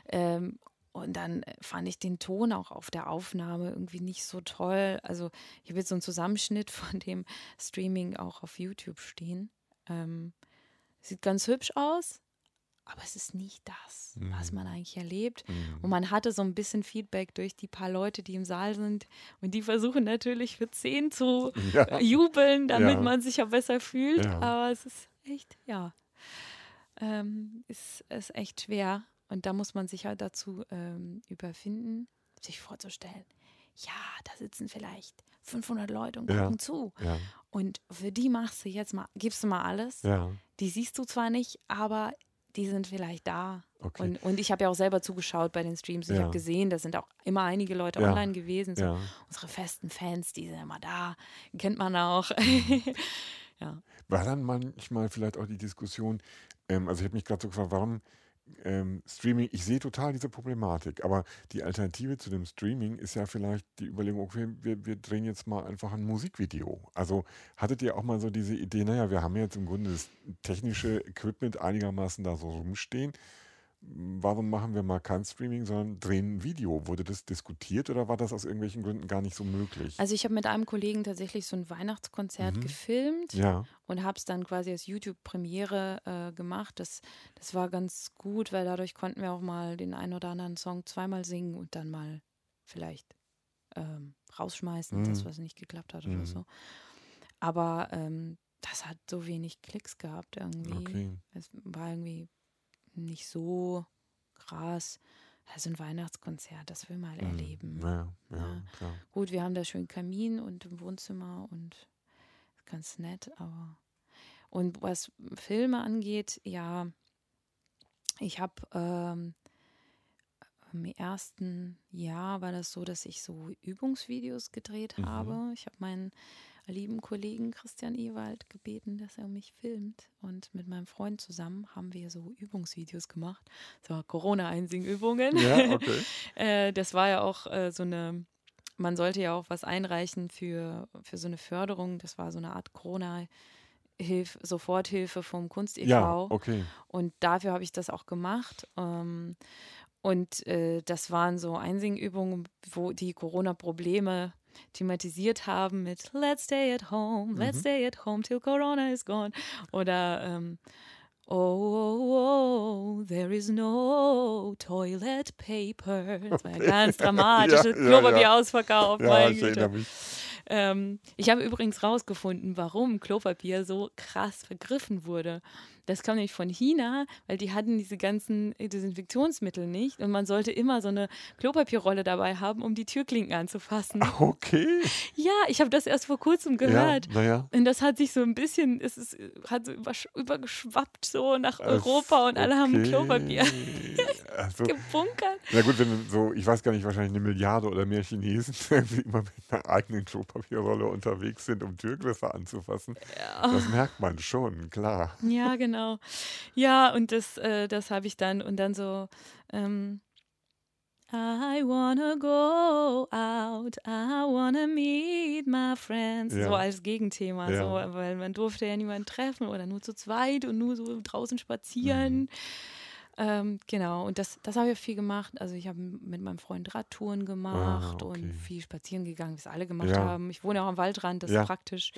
ähm, und dann fand ich den Ton auch auf der Aufnahme irgendwie nicht so toll. Also ich habe jetzt so einen Zusammenschnitt *laughs* von dem Streaming auch auf YouTube stehen. Ähm, sieht ganz hübsch aus, aber es ist nicht das, mhm. was man eigentlich erlebt. Mhm. Und man hatte so ein bisschen Feedback durch die paar Leute, die im Saal sind. Und die versuchen natürlich für zehn zu *laughs* ja. jubeln, damit ja. man sich ja besser fühlt. Ja. Aber es ist echt, ja, ähm, ist, ist echt schwer. Und da muss man sich halt dazu ähm, überfinden, sich vorzustellen, ja, da sitzen vielleicht 500 Leute und gucken zu. Und für die machst du jetzt mal, gibst du mal alles. Die siehst du zwar nicht, aber die sind vielleicht da. Okay. Und, und ich habe ja auch selber zugeschaut bei den Streams. Ich ja. habe gesehen, da sind auch immer einige Leute ja. online gewesen. So ja. Unsere festen Fans, die sind immer da. Kennt man auch. *laughs* ja. War dann manchmal vielleicht auch die Diskussion, ähm, also ich habe mich gerade so gefragt, warum ähm, Streaming, ich sehe total diese Problematik, aber die Alternative zu dem Streaming ist ja vielleicht die Überlegung, okay, wir, wir drehen jetzt mal einfach ein Musikvideo. Also hattet ihr auch mal so diese Idee, naja, wir haben jetzt im Grunde das technische Equipment einigermaßen da so rumstehen warum machen wir mal kein Streaming, sondern drehen ein Video? Wurde das diskutiert oder war das aus irgendwelchen Gründen gar nicht so möglich? Also ich habe mit einem Kollegen tatsächlich so ein Weihnachtskonzert mhm. gefilmt ja. und habe es dann quasi als YouTube-Premiere äh, gemacht. Das, das war ganz gut, weil dadurch konnten wir auch mal den einen oder anderen Song zweimal singen und dann mal vielleicht ähm, rausschmeißen, mhm. das was nicht geklappt hat mhm. oder so. Aber ähm, das hat so wenig Klicks gehabt irgendwie. Okay. Es war irgendwie nicht so krass. Also ein Weihnachtskonzert, das will man mhm. erleben. Ja, ja, ja. Gut, wir haben da schön Kamin und im Wohnzimmer und ganz nett, aber und was Filme angeht, ja, ich habe ähm, im ersten Jahr war das so, dass ich so Übungsvideos gedreht mhm. habe. Ich habe meinen lieben Kollegen Christian Ewald gebeten, dass er mich filmt. Und mit meinem Freund zusammen haben wir so Übungsvideos gemacht. So Corona-Einsing-Übungen. Ja, *laughs* okay. äh, das war ja auch äh, so eine, man sollte ja auch was einreichen für, für so eine Förderung. Das war so eine Art Corona- Hilf, Soforthilfe vom Kunst e.V. Ja, okay. Und dafür habe ich das auch gemacht. Ähm, und äh, das waren so Einsingübungen, wo die Corona-Probleme thematisiert haben mit Let's stay at home, let's mhm. stay at home till Corona is gone. Oder ähm, oh, oh, oh, there is no toilet paper. Das war ja *laughs* ganz dramatisch. ja, Klopapier ja, ausverkauft. Ja, ich erinnere mich. Ähm, ich habe übrigens rausgefunden, warum Klopapier so krass vergriffen wurde. Das kam nämlich von China, weil die hatten diese ganzen Desinfektionsmittel nicht und man sollte immer so eine Klopapierrolle dabei haben, um die Türklinken anzufassen. *laughs* Okay. Ja, ich habe das erst vor kurzem gehört. Ja, naja. Und das hat sich so ein bisschen, es ist, hat so übergeschwappt so nach Europa und alle haben Klopapier *laughs* also, *laughs* gebunkert. Na gut, wenn so, ich weiß gar nicht, wahrscheinlich eine Milliarde oder mehr Chinesen immer mit einer eigenen Klopapierrolle unterwegs sind, um Türgriffe anzufassen. Ja. Das merkt man schon, klar. Ja, genau genau. Ja, und das, äh, das habe ich dann und dann so, ähm, I wanna go out, I wanna meet my friends. Ja. So als Gegenthema, ja. so, weil man durfte ja niemanden treffen oder nur zu zweit und nur so draußen spazieren. Mhm. Ähm, genau, und das, das habe ich viel gemacht. Also ich habe mit meinem Freund Radtouren gemacht ah, okay. und viel spazieren gegangen, wie es alle gemacht ja. haben. Ich wohne auch am Waldrand, das ist praktisch.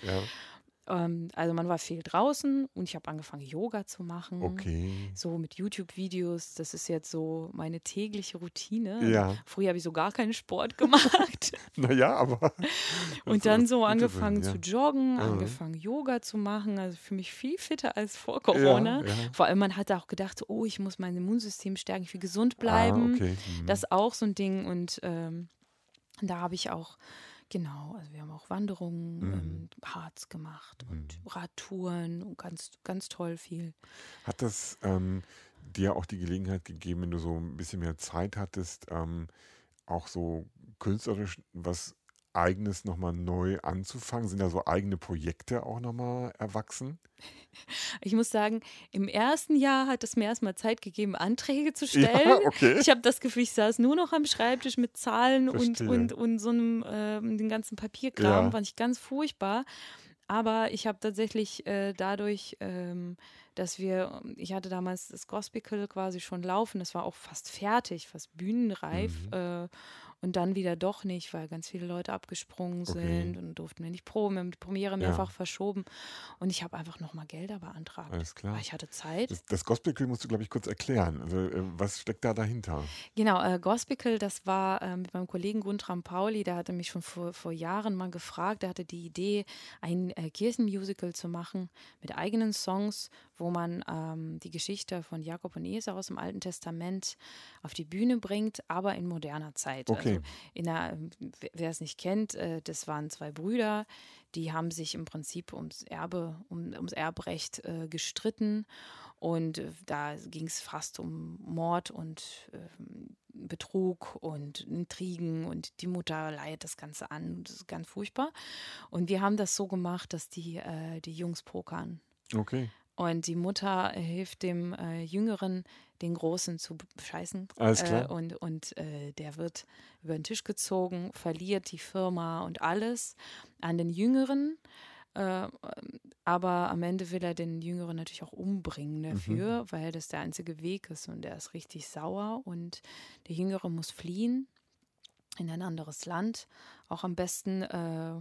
Ähm, also man war viel draußen und ich habe angefangen, Yoga zu machen. Okay. So mit YouTube-Videos. Das ist jetzt so meine tägliche Routine. Ja. Früher habe ich so gar keinen Sport *laughs* gemacht. *laughs* naja, aber. *laughs* und dann so angefangen ja. zu joggen, ja. angefangen Yoga zu machen. Also für mich viel fitter als vor Corona. Ja, Vor allem, man hatte auch gedacht, oh, ich muss mein Immunsystem stärken, ich will gesund bleiben. Ah, okay. mhm. Das ist auch so ein Ding. Und ähm, da habe ich auch Genau, also wir haben auch Wanderungen mhm. im Harz gemacht und mhm. Radtouren und ganz, ganz toll viel. Hat das ähm, dir auch die Gelegenheit gegeben, wenn du so ein bisschen mehr Zeit hattest, ähm, auch so künstlerisch was Eigenes nochmal neu anzufangen? Sind da so eigene Projekte auch nochmal erwachsen? Ich muss sagen, im ersten Jahr hat es mir erstmal Zeit gegeben, Anträge zu *laughs* stellen. Ja, okay. Ich habe das Gefühl, ich saß nur noch am Schreibtisch mit Zahlen und, und, und so einem äh, den ganzen Papierkram, ja. fand ich ganz furchtbar. Aber ich habe tatsächlich äh, dadurch, ähm, dass wir, ich hatte damals das Gospel quasi schon laufen, das war auch fast fertig, fast bühnenreif. Mhm. Äh, und dann wieder doch nicht, weil ganz viele Leute abgesprungen sind und durften wir nicht proben. Wir haben die Premiere mehrfach ja. verschoben und ich habe einfach nochmal Gelder beantragt. Alles klar. Weil ich hatte Zeit. Das, das Gospel musst du, glaube ich, kurz erklären. Also, äh, was steckt da dahinter? Genau, äh, Gospel, das war äh, mit meinem Kollegen Guntram Pauli, der hatte mich schon vor, vor Jahren mal gefragt, der hatte die Idee, ein äh, Kirchenmusical zu machen mit eigenen Songs, wo man ähm, die Geschichte von Jakob und Esau aus dem Alten Testament auf die Bühne bringt, aber in moderner Zeit. Okay. Also in der, wer es nicht kennt, äh, das waren zwei Brüder, die haben sich im Prinzip ums Erbe, um, ums Erbrecht äh, gestritten. Und äh, da ging es fast um Mord und äh, Betrug und Intrigen und die Mutter leidet das Ganze an. Das ist ganz furchtbar. Und wir haben das so gemacht, dass die, äh, die Jungs pokern. Okay. Und die Mutter hilft dem äh, Jüngeren, den Großen zu scheißen. Alles klar. Äh, und und äh, der wird über den Tisch gezogen, verliert die Firma und alles an den Jüngeren. Äh, aber am Ende will er den Jüngeren natürlich auch umbringen dafür, mhm. weil das der einzige Weg ist und er ist richtig sauer und der Jüngere muss fliehen in ein anderes Land. Auch am besten äh,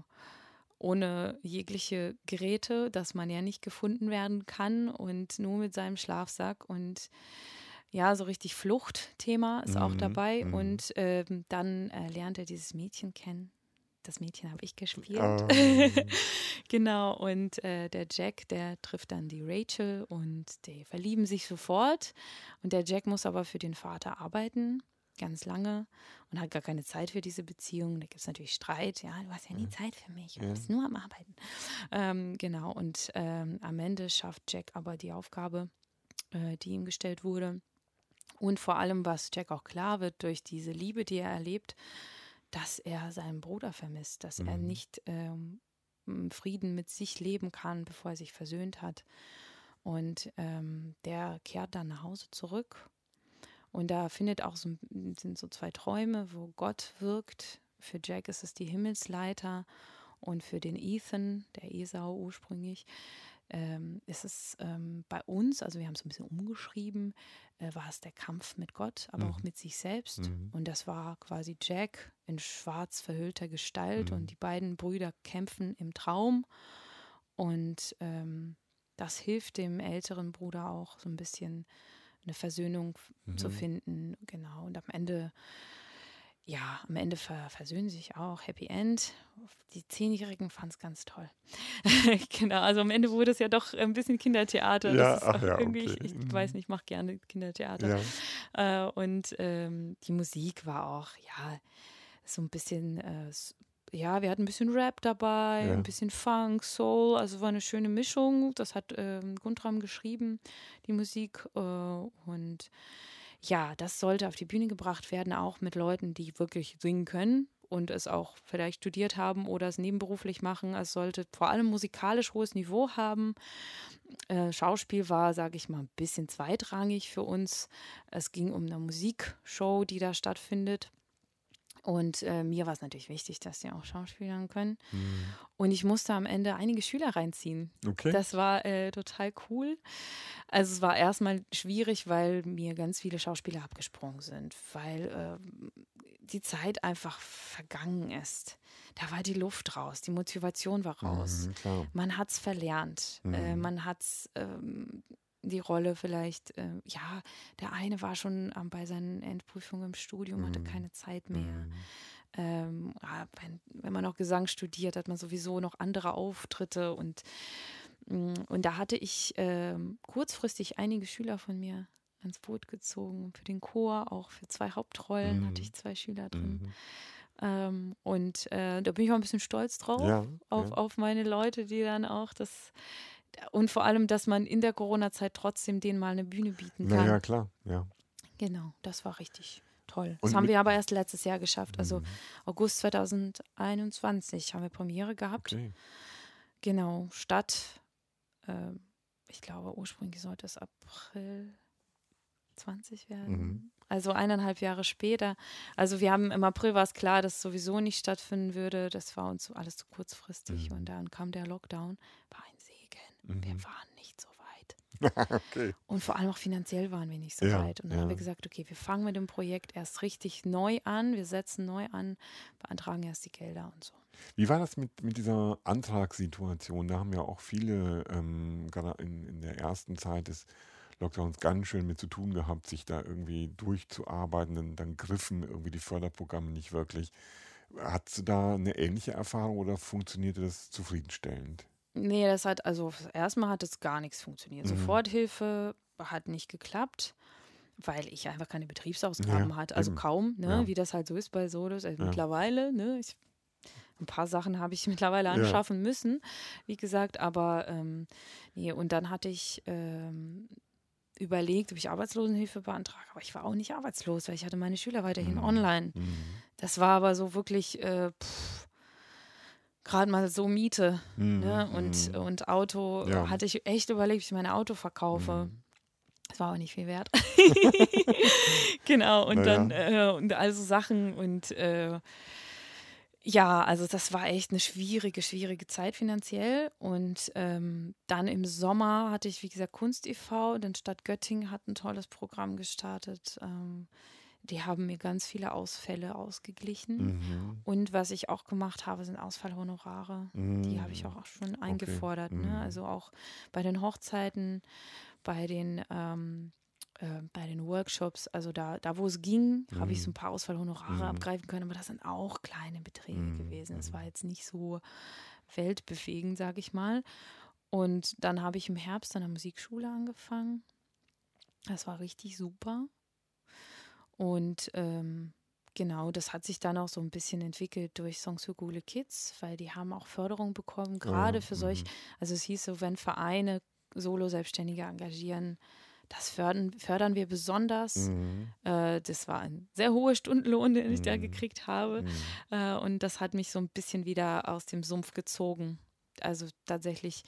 ohne jegliche Geräte, dass man ja nicht gefunden werden kann und nur mit seinem Schlafsack und ja, so richtig Fluchtthema ist mhm, auch dabei mhm. und äh, dann äh, lernt er dieses Mädchen kennen. Das Mädchen habe ich gespielt. Oh. *laughs* genau, und äh, der Jack, der trifft dann die Rachel und die verlieben sich sofort. Und der Jack muss aber für den Vater arbeiten ganz lange und hat gar keine Zeit für diese Beziehung. Da gibt es natürlich Streit. Ja, du hast ja nie Zeit für mich. Du bist nur am Arbeiten. Ähm, genau. Und ähm, am Ende schafft Jack aber die Aufgabe, äh, die ihm gestellt wurde. Und vor allem, was Jack auch klar wird durch diese Liebe, die er erlebt, dass er seinen Bruder vermisst, dass mhm. er nicht ähm, Frieden mit sich leben kann, bevor er sich versöhnt hat. Und ähm, der kehrt dann nach Hause zurück und da findet auch so, sind so zwei Träume, wo Gott wirkt. Für Jack ist es die Himmelsleiter und für den Ethan, der Esau ursprünglich, ähm, ist es ähm, bei uns, also wir haben es ein bisschen umgeschrieben, äh, war es der Kampf mit Gott, aber mhm. auch mit sich selbst. Mhm. Und das war quasi Jack in schwarz verhüllter Gestalt mhm. und die beiden Brüder kämpfen im Traum. Und ähm, das hilft dem älteren Bruder auch so ein bisschen eine Versöhnung mhm. zu finden. Genau. Und am Ende ja, am Ende ver versöhnen sich auch. Happy End. Die Zehnjährigen fanden es ganz toll. *laughs* genau, also am Ende wurde es ja doch ein bisschen Kindertheater. Ja, ach ja, irgendwie, okay. ich, ich Mhm. weiß nicht, ich mache gerne Kindertheater. Ja. Äh, und ähm, die Musik war auch, ja, so ein bisschen, äh, ja, wir hatten ein bisschen Rap dabei, Ja. ein bisschen Funk, Soul, also war eine schöne Mischung. Das hat ähm, Guntram geschrieben, die Musik. Äh, und ja, das sollte auf die Bühne gebracht werden, auch mit Leuten, die wirklich singen können und es auch vielleicht studiert haben oder es nebenberuflich machen. Es sollte vor allem musikalisch hohes Niveau haben. Äh, Schauspiel war, sage ich mal, ein bisschen zweitrangig für uns. Es ging um eine Musikshow, die da stattfindet. Und äh, mir war es natürlich wichtig, dass sie auch Schauspielern können. Mhm. Und ich musste am Ende einige Schüler reinziehen. Okay. Das war äh, total cool. Also es war erstmal schwierig, weil mir ganz viele Schauspieler abgesprungen sind, weil ähm, die Zeit einfach vergangen ist. Da war die Luft raus, die Motivation war raus. Mhm. Man hat es verlernt. Äh, Mhm. man hat ähm, die Rolle vielleicht, äh, ja, der eine war schon ähm, bei seinen Endprüfungen im Studium, hatte Mhm. keine Zeit mehr. Mhm. Ähm, ja, wenn, wenn man noch Gesang studiert, hat man sowieso noch andere Auftritte und, mm, und da hatte ich ähm, kurzfristig einige Schüler von mir ans Boot gezogen. Für den Chor, auch für zwei Hauptrollen Mhm. hatte ich zwei Schüler drin. Mhm. Ähm, und äh, da bin ich auch ein bisschen stolz drauf Ja, auf, ja. auf meine Leute, die dann auch das und vor allem, dass man in der Corona-Zeit trotzdem denen mal eine Bühne bieten kann. Naja, klar, ja. Genau, das war richtig toll. Und Das haben mit- wir aber erst letztes Jahr geschafft. Also Mhm. August 2021 haben wir Premiere gehabt. Okay. Genau, statt, ähm, ich glaube, ursprünglich sollte es April 20 werden. Mhm. Also eineinhalb Jahre später. Also wir haben im April war es klar, dass es sowieso nicht stattfinden würde. Das war uns alles zu kurzfristig. Mhm. Und dann kam der Lockdown. War ein Segen. Wir Mhm. waren nicht so weit. *laughs* okay. Und vor allem auch finanziell waren wir nicht so Ja, weit. Und dann haben wir ja. gesagt, okay, wir fangen mit dem Projekt erst richtig neu an. Wir setzen neu an, beantragen erst die Gelder und so. Wie war das mit, mit dieser Antragssituation? Da haben ja auch viele, ähm, gerade in, in der ersten Zeit des Lockdowns, ganz schön mit zu tun gehabt, sich da irgendwie durchzuarbeiten. Dann, dann griffen irgendwie die Förderprogramme nicht wirklich. Hattest du da eine ähnliche Erfahrung oder funktionierte das zufriedenstellend? Nee, das hat, also erstmal hat es gar nichts funktioniert. Mhm. Soforthilfe hat nicht geklappt, weil ich einfach keine Betriebsausgaben Ja, hatte. Also eben. kaum, ne? Ja. wie das halt so ist bei Solos. Also Ja. mittlerweile, ne? Ich, ein paar Sachen habe ich *laughs* mittlerweile anschaffen müssen, wie gesagt, aber ähm, nee, und dann hatte ich ähm, überlegt, ob ich Arbeitslosenhilfe beantrage, aber ich war auch nicht arbeitslos, weil ich hatte meine Schüler weiterhin Mhm. online. Mhm. Das war aber so wirklich äh, gerade mal so Miete ne? Mhm. und, Mhm. und Auto Ja. hatte ich echt überlegt, ob ich mein Auto verkaufe. Mhm. Das war auch nicht viel wert. *laughs* genau, und Na dann äh, und also Sachen und äh, ja, also das war echt eine schwierige, schwierige Zeit finanziell. Und ähm, dann im Sommer hatte ich, wie gesagt, Kunst e.V., denn Stadt Göttingen hat ein tolles Programm gestartet. Ähm, die haben mir ganz viele Ausfälle ausgeglichen. Mhm. Und was ich auch gemacht habe, sind Ausfallhonorare. Die habe ich Mhm. auch schon eingefordert. Mhm. Ne? Also auch bei den Hochzeiten, bei den, ähm, äh, bei den Workshops, also da, da wo es ging, habe ich so Mhm. ein paar Ausfallhonorare Mhm. abgreifen können, aber das sind auch kleine Beträge Mhm. gewesen. Es Mhm. war jetzt nicht so weltbewegend, sage ich mal. Und dann habe ich im Herbst an der Musikschule angefangen. Das war richtig super. Und ähm, genau, das hat sich dann auch so ein bisschen entwickelt durch Songs für coole Kids, weil die haben auch Förderung bekommen, gerade für solch, Mhm. also es hieß so, wenn Vereine Solo-Selbstständige engagieren, das fördern, fördern wir besonders. Mhm. Äh, das war ein sehr hoher Stundenlohn, den ich da Mhm. gekriegt habe. Mhm. Äh, und das hat mich so ein bisschen wieder aus dem Sumpf gezogen. Also tatsächlich,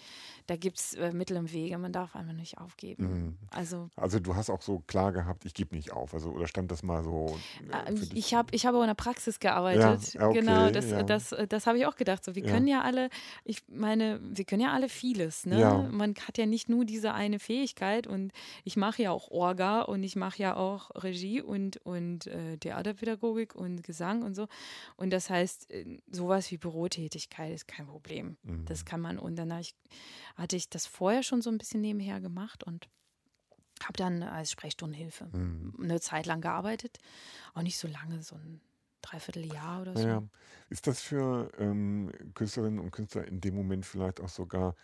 da gibt es äh, Mittel im Wege, man darf einfach nicht aufgeben. Mhm. Also Also du hast auch so klar gehabt, ich gebe nicht auf. Also oder stand das mal so? äh, Äh? Ich habe ich hab auch in der Praxis gearbeitet. Ja, okay, genau, das, ja. das, das habe ich auch gedacht. So, wir Ja. können ja alle, ich meine, wir können ja alle vieles. Ne? Man hat ja nicht nur diese eine Fähigkeit und ich mache ja auch Orga und ich mache ja auch Regie und, und äh, Theaterpädagogik und Gesang und so. Und das heißt, äh, sowas wie Bürotätigkeit ist kein Problem. Mhm. Das kann man. Und dann ich, hatte ich das vorher schon so ein bisschen nebenher gemacht und habe dann als Sprechstundenhilfe Mhm. eine Zeit lang gearbeitet. Auch nicht so lange, so ein Dreivierteljahr oder so. Ja. Ist das für ähm, Künstlerinnen und Künstler in dem Moment vielleicht auch sogar,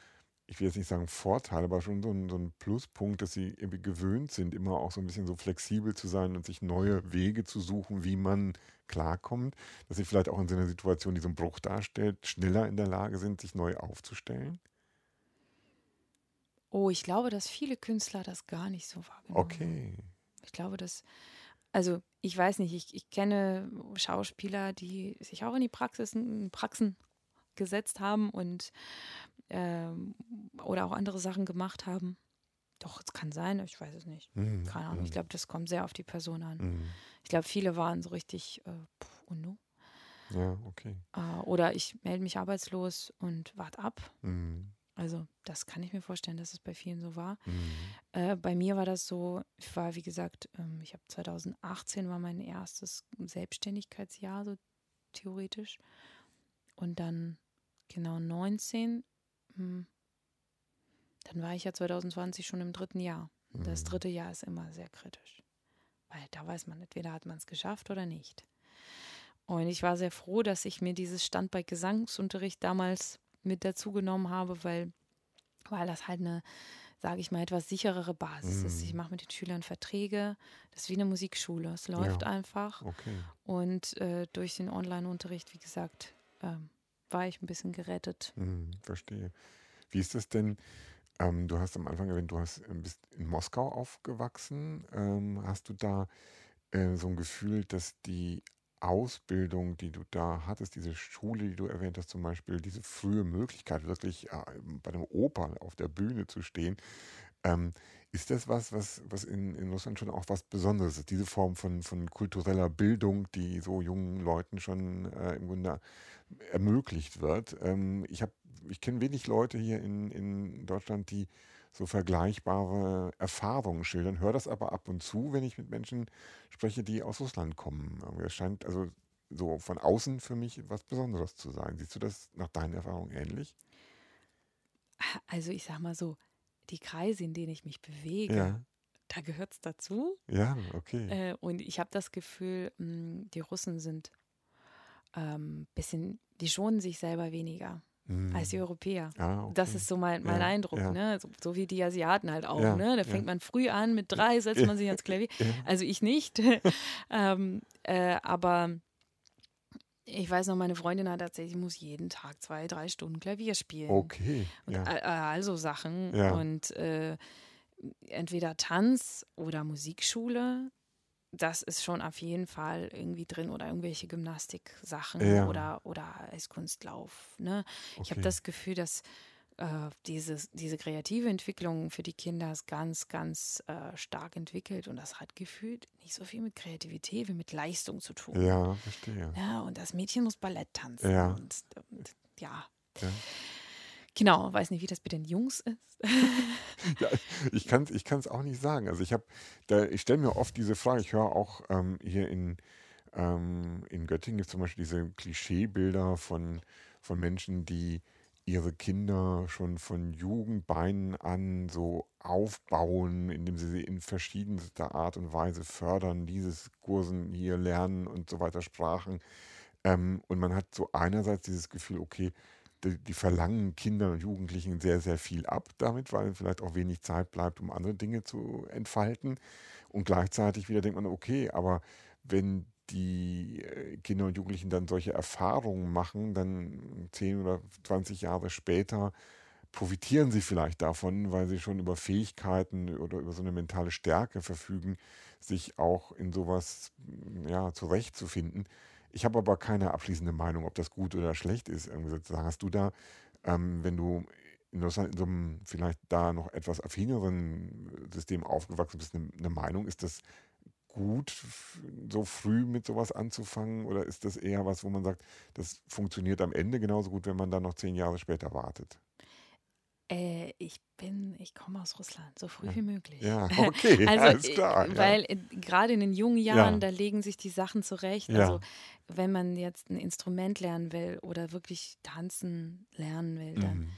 ich will jetzt nicht sagen Vorteil, aber schon so ein, so ein Pluspunkt, dass sie irgendwie gewöhnt sind, immer auch so ein bisschen so flexibel zu sein und sich neue Wege zu suchen, wie man klarkommt, dass sie vielleicht auch in so einer Situation, die so einen Bruch darstellt, schneller in der Lage sind, sich neu aufzustellen? Oh, ich glaube, dass viele Künstler das gar nicht so wahrgenommen Okay. Ich glaube, dass, also ich weiß nicht, ich, ich kenne Schauspieler, die sich auch in die Praxis, in Praxen gesetzt haben und ähm, oder auch andere Sachen gemacht haben. Doch, es kann sein, ich weiß es nicht. Mhm. Keine Ahnung. Ich glaube, das kommt sehr auf die Person an. Mhm. Ich glaube, viele waren so richtig, äh, pff, und nu? Ja, okay. Äh, oder ich melde mich arbeitslos und warte ab. Mhm. Also, das kann ich mir vorstellen, dass es bei vielen so war. Mhm. Äh, bei mir war das so, ich war, wie gesagt, ähm, ich habe 2018 war mein erstes Selbstständigkeitsjahr, so theoretisch. Und dann genau 19, hm, dann war ich ja 2020 schon im dritten Jahr. Das Mhm. dritte Jahr ist immer sehr kritisch. Weil da weiß man, entweder hat man es geschafft oder nicht. Und ich war sehr froh, dass ich mir dieses Standbein Gesangsunterricht damals mit dazu genommen habe, weil, weil das halt eine, sage ich mal, etwas sicherere Basis ist. Mhm. Ich mache mit den Schülern Verträge. Das ist wie eine Musikschule. Es läuft Ja. einfach. Okay. Und äh, durch den Online-Unterricht, wie gesagt, ähm, war ich ein bisschen gerettet. Mhm, verstehe. Wie ist das denn? Ähm, du hast am Anfang erwähnt, du hast, äh, bist in Moskau aufgewachsen. Ähm, hast du da äh, so ein Gefühl, dass die Ausbildung, die du da hattest, diese Schule, die du erwähnt hast, zum Beispiel, diese frühe Möglichkeit, wirklich äh, bei einem Oper auf der Bühne zu stehen, ähm, ist das was, was, was in, in Russland schon auch was Besonderes ist? Diese Form von, von kultureller Bildung, die so jungen Leuten schon äh, im Grunde ermöglicht wird. Ähm, ich ich kenne wenig Leute hier in, in Deutschland, die so vergleichbare Erfahrungen schildern, höre das aber ab und zu, wenn ich mit Menschen spreche, die aus Russland kommen. Es scheint also so von außen für mich was Besonderes zu sein. Siehst du das nach deinen Erfahrungen ähnlich? Also ich sag mal so, die Kreise, in denen ich mich bewege, Ja, da gehört es dazu. ja, okay. Äh, und ich habe das Gefühl, mh, die Russen sind ähm, bisschen, die schonen sich selber weniger Hm. als die Europäer. Ah, okay. Das ist so mein, mein Ja, Eindruck, ja. ne? So, so wie die Asiaten halt auch, Ja, ne? Da fängt man früh an, mit drei setzt man sich ans Klavier. *laughs* Also ich nicht. *laughs* ähm, äh, aber ich weiß noch, meine Freundin hat tatsächlich, muss jeden Tag zwei, drei Stunden Klavier spielen. Okay, Und ja. also Sachen. Ja. Und äh, entweder Tanz oder Musikschule, das ist schon auf jeden Fall irgendwie drin oder irgendwelche Gymnastik-Sachen Ja. oder, oder Eiskunstlauf. Ne? Ich habe Okay. das Gefühl, dass äh, dieses, diese kreative Entwicklung für die Kinder ist ganz, ganz äh, stark entwickelt und das hat gefühlt nicht so viel mit Kreativität wie mit Leistung zu tun. Ja, verstehe. Ja, und das Mädchen muss Ballett tanzen. Ja. Und, und ja. Ja. Genau, weiß nicht, wie das bei den Jungs ist. *laughs* Ja, ich kann es ich kann's auch nicht sagen. Also ich habe, ich stelle mir oft diese Frage, ich höre auch ähm, hier in, ähm, in Göttingen gibt es zum Beispiel diese Klischeebilder von, von Menschen, die ihre Kinder schon von Jugendbeinen an so aufbauen, indem sie sie in verschiedenster Art und Weise fördern, dieses Kursen hier lernen und so weiter, Sprachen. Ähm, und man hat so einerseits dieses Gefühl, okay, die, die verlangen Kindern und Jugendlichen sehr, sehr viel ab damit, weil vielleicht auch wenig Zeit bleibt, um andere Dinge zu entfalten. Und gleichzeitig wieder denkt man, okay, aber wenn die äh, Kinder und Jugendlichen dann solche Erfahrungen machen, dann 10 oder 20 Jahre später profitieren sie vielleicht davon, weil sie schon über Fähigkeiten oder über so eine mentale Stärke verfügen, sich auch in sowas ja, zurechtzufinden. Ich habe aber keine abschließende Meinung, ob das gut oder schlecht ist. Hast du da, ähm, wenn du in so einem vielleicht da noch etwas affineren System aufgewachsen bist, eine, eine Meinung? Ist das gut, so früh mit sowas anzufangen? Oder ist das eher was, wo man sagt, das funktioniert am Ende genauso gut, wenn man dann noch zehn Jahre später wartet? Äh, ich bin, ich komme aus Russland, so früh wie möglich. Ja, *laughs* okay, Also, alles äh, klar. ja. weil äh, gerade in den jungen Jahren, Ja. da legen sich die Sachen zurecht. Ja. Also, wenn man jetzt ein Instrument lernen will oder wirklich tanzen lernen will, dann Mhm.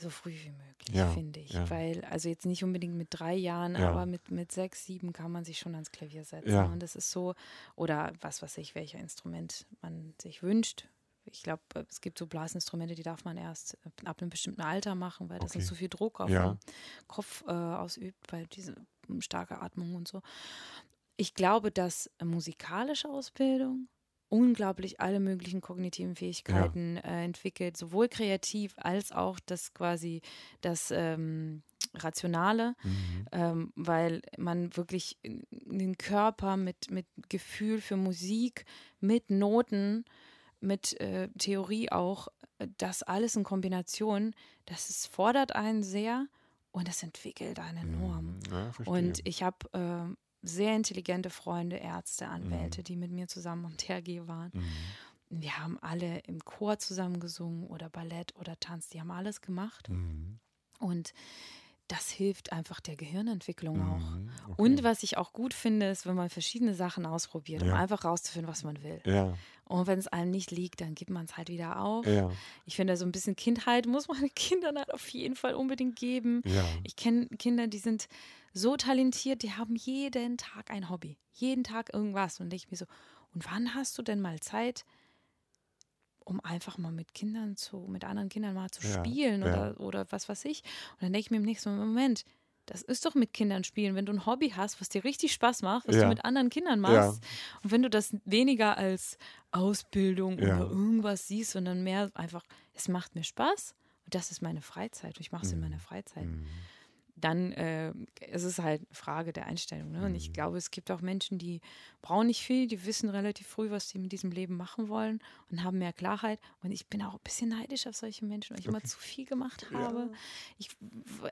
So früh wie möglich, Ja, finde ich. ja. Weil, also jetzt nicht unbedingt mit drei Jahren, Ja. aber mit, mit sechs, sieben kann man sich schon ans Klavier setzen. Ja. Und das ist so, oder was weiß ich, welcher Instrument man sich wünscht. Ich glaube, es gibt so Blasinstrumente, die darf man erst ab einem bestimmten Alter machen, weil das Okay. sonst so viel Druck auf den Kopf äh, ausübt, weil diese starke Atmung und so. Ich glaube, dass musikalische Ausbildung unglaublich alle möglichen kognitiven Fähigkeiten äh, entwickelt, sowohl kreativ als auch das quasi das ähm, Rationale, Mhm. ähm, weil man wirklich den Körper mit, mit Gefühl für Musik, mit Noten, mit äh, Theorie auch, das alles in Kombination, das ist, fordert einen sehr und das entwickelt einen enorm. Mhm. Ja. Und ich habe äh, sehr intelligente Freunde, Ärzte, Mhm. Anwälte, die mit mir zusammen am THG waren. Mhm. Wir haben alle im Chor zusammen gesungen oder Ballett oder Tanz, die haben alles gemacht. Mhm. Und das hilft einfach der Gehirnentwicklung auch. Mhm. Okay. Und was ich auch gut finde, ist, wenn man verschiedene Sachen ausprobiert, um Ja. einfach rauszufinden, was man will. Ja, Und wenn es einem nicht liegt, dann gibt man es halt wieder auf. ja, Ich finde, so ein bisschen Kindheit muss man den *laughs* Kindern halt auf jeden Fall unbedingt geben. Ich kenne Kinder, die sind so talentiert, die haben jeden Tag ein Hobby. Jeden Tag irgendwas. Und ich mir so, und wann hast du denn mal Zeit, um einfach mal mit Kindern zu, mit anderen Kindern mal zu Ja, spielen ja. oder, oder was weiß ich. Und dann denke ich mir im nächsten Moment, das ist doch mit Kindern spielen, wenn du ein Hobby hast, was dir richtig Spaß macht, was Ja. du mit anderen Kindern machst. Und wenn du das weniger als Ausbildung oder irgendwas siehst, sondern mehr einfach, es macht mir Spaß und das ist meine Freizeit und ich mache es in meiner Freizeit Mhm. Dann äh, es ist halt eine Frage der Einstellung. Ne? Und Mhm. ich glaube, es gibt auch Menschen, die brauchen nicht viel, die wissen relativ früh, was sie mit diesem Leben machen wollen und haben mehr Klarheit. Und ich bin auch ein bisschen neidisch auf solche Menschen, weil ich immer zu viel gemacht habe. Ich,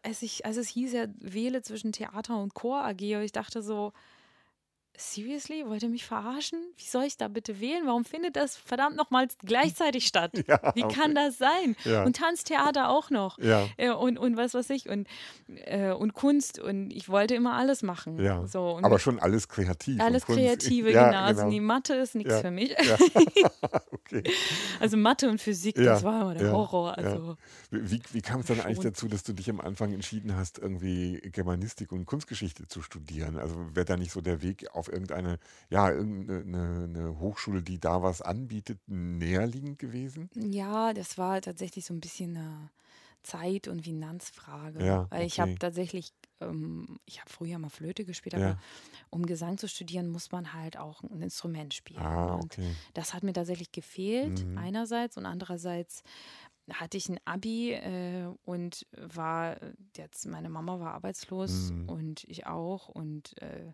als, ich, als es hieß, ja, wähle zwischen Theater und Chor AG, ich dachte so, seriously, wollt ihr mich verarschen? Wie soll ich da bitte wählen? Warum findet das verdammt nochmal gleichzeitig *laughs* statt? Ja, Wie okay. kann das sein? Ja. Und Tanztheater auch noch. Ja. Äh, und, und was weiß ich und, äh, und Kunst und ich wollte immer alles machen. So, Aber schon alles kreativ. alles Kunst. Kreative, ja, genau. Also die Mathe ist nichts für mich. *laughs* Okay. Also Mathe und Physik, das war immer der Horror. Also Wie, wie kam es dann eigentlich Schon. dazu, dass du dich am Anfang entschieden hast, irgendwie Germanistik und Kunstgeschichte zu studieren? Also wäre da nicht so der Weg auf irgendeine, ja, irgendeine eine Hochschule, die da was anbietet, näherliegend gewesen? ja, das war tatsächlich so ein bisschen eine Zeit- und Finanzfrage. Ja, Weil ich okay. habe tatsächlich, ähm, ich habe früher mal Flöte gespielt, aber Ja. um Gesang zu studieren, muss man halt auch ein Instrument spielen. Ah, Und okay. Das hat mir tatsächlich gefehlt, Mhm. einerseits und andererseits hatte ich ein Abi äh, und war jetzt meine Mama war arbeitslos Mhm. und ich auch und äh,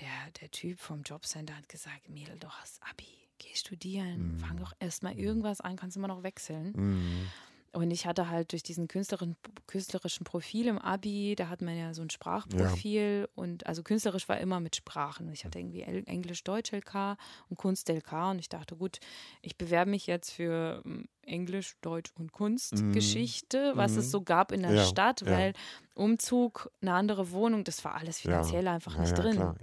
der der Typ vom Jobcenter hat gesagt, Mädel, du hast Abi, geh studieren, fang Mhm. doch erstmal irgendwas an, kannst immer noch wechseln. Mhm. Und ich hatte halt durch diesen künstlerischen, künstlerischen Profil im Abi, da hat man ja so ein Sprachprofil und also künstlerisch war immer mit Sprachen. Ich hatte irgendwie El- Englisch, Deutsch LK und Kunst LK und ich dachte, gut, ich bewerbe mich jetzt für Englisch, Deutsch und Kunstgeschichte, was Mhm. es so gab in der Ja, Stadt, ja. weil Umzug, eine andere Wohnung, das war alles finanziell einfach ja, nicht ja, drin. Klar.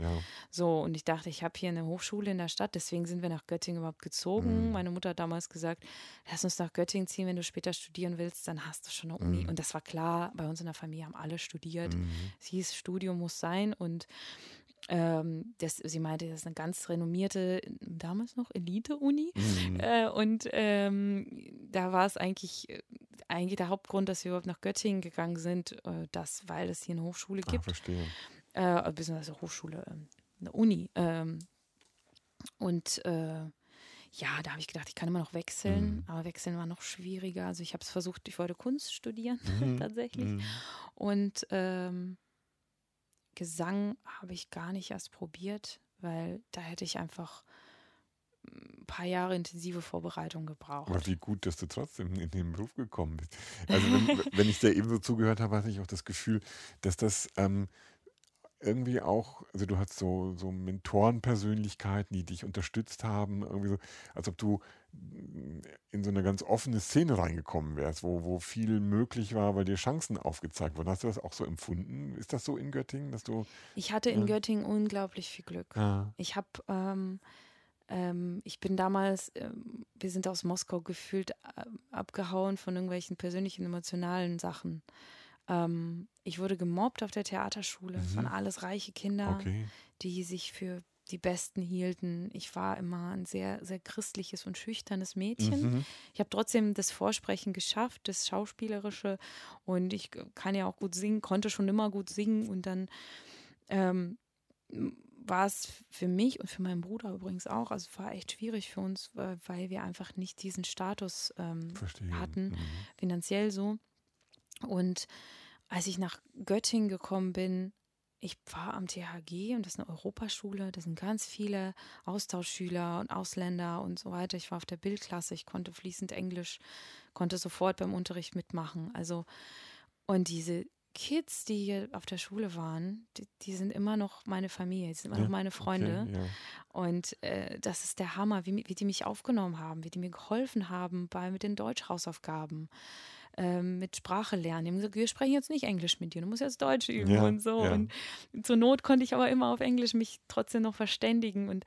So, und ich dachte, ich habe hier eine Hochschule in der Stadt, deswegen sind wir nach Göttingen überhaupt gezogen. Mhm. Meine Mutter hat damals gesagt, lass uns nach Göttingen ziehen, wenn du später studieren willst, dann hast du schon eine Uni. Mhm. Und das war klar, bei uns in der Familie haben alle studiert. Mhm. Es hieß, Studium muss sein und ähm, das, sie meinte, das ist eine ganz renommierte, damals noch Elite-Uni. Mhm. Äh, und ähm, da war es eigentlich, äh, eigentlich der Hauptgrund, dass wir überhaupt nach Göttingen gegangen sind, äh, das, weil es hier eine Hochschule Ah, gibt verstehe. äh, beziehungsweise Hochschule, ähm, eine Uni. Ähm, und äh, ja, da habe ich gedacht, ich kann immer noch wechseln, Mhm. aber wechseln war noch schwieriger. Also ich habe es versucht, ich wollte Kunst studieren *laughs* Mhm. tatsächlich. Mhm. Und ähm, Gesang habe ich gar nicht erst probiert, weil da hätte ich einfach ein paar Jahre intensive Vorbereitung gebraucht. Aber wie gut, dass du trotzdem in den Beruf gekommen bist. Also wenn, wenn ich dir eben so zugehört habe, hatte ich auch das Gefühl, dass das ähm, irgendwie auch, also du hast so, so Mentorenpersönlichkeiten, die dich unterstützt haben, irgendwie so, als ob du in so eine ganz offene Szene reingekommen wärst, wo, wo viel möglich war, weil dir Chancen aufgezeigt wurden. Hast du das auch so empfunden? Ist das so in Göttingen, dass du... Ich hatte in Ja. Göttingen unglaublich viel Glück. Ja, Ich habe ähm, ähm, ich bin damals, ähm, wir sind aus Moskau gefühlt äh, abgehauen von irgendwelchen persönlichen, emotionalen Sachen. Ähm, ich wurde gemobbt auf der Theaterschule. Mhm. alles reiche Kinder, Okay. die sich für die Besten hielten. Ich war immer ein sehr, sehr christliches und schüchternes Mädchen. Mhm. Ich habe trotzdem das Vorsprechen geschafft, das Schauspielerische. Und ich kann ja auch gut singen, konnte schon immer gut singen. Und dann ähm, war es für mich und für meinen Bruder übrigens auch, also war echt schwierig für uns, weil wir einfach nicht diesen Status ähm, hatten, Mhm. finanziell so. Und als ich nach Göttingen gekommen bin, ich war am THG und das ist eine Europaschule, da sind ganz viele Austauschschüler und Ausländer und so weiter. Ich war auf der Bildklasse, ich konnte fließend Englisch, konnte sofort beim Unterricht mitmachen. Also, und diese Kids, die hier auf der Schule waren, die, die sind immer noch meine Familie, die sind immer Ja, noch meine Freunde. Okay, ja. Und äh, das ist der Hammer, wie, wie die mich aufgenommen haben, wie die mir geholfen haben bei mit den Deutschhausaufgaben, ähm, mit Sprache lernen. Die haben gesagt, wir sprechen jetzt nicht Englisch mit dir, du musst jetzt Deutsch üben Ja, und so. ja. Und zur Not konnte ich aber immer auf Englisch mich trotzdem noch verständigen. Und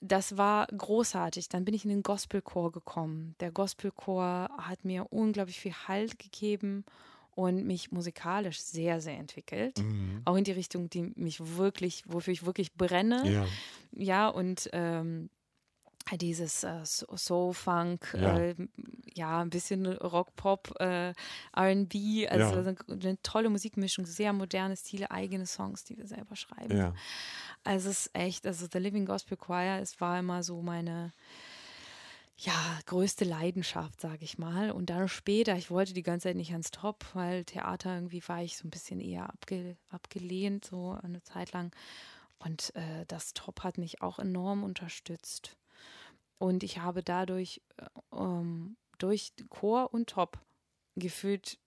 das war großartig. Dann bin ich in den Gospelchor gekommen. Der Gospelchor hat mir unglaublich viel Halt gegeben und mich musikalisch sehr, sehr entwickelt. Mhm. Auch in die Richtung, die mich wirklich, wofür ich wirklich brenne. Ja. Ja, und ähm, dieses äh, So- Soul, Funk, Ja. äh, ja, ein bisschen Rock, Pop, äh, RB, also Ja. eine, eine tolle Musikmischung, sehr moderne Stile, eigene Songs, die wir selber schreiben. Ja. Also es ist echt, also The Living Gospel Choir, es war immer so meine ja, größte Leidenschaft, sage ich mal. Und dann später, ich wollte die ganze Zeit nicht ans Top, weil Theater irgendwie war ich so ein bisschen eher abge, abgelehnt, so eine Zeit lang. Und äh, das Top hat mich auch enorm unterstützt. Und ich habe dadurch äh, ähm, durch Chor und Top gefühlt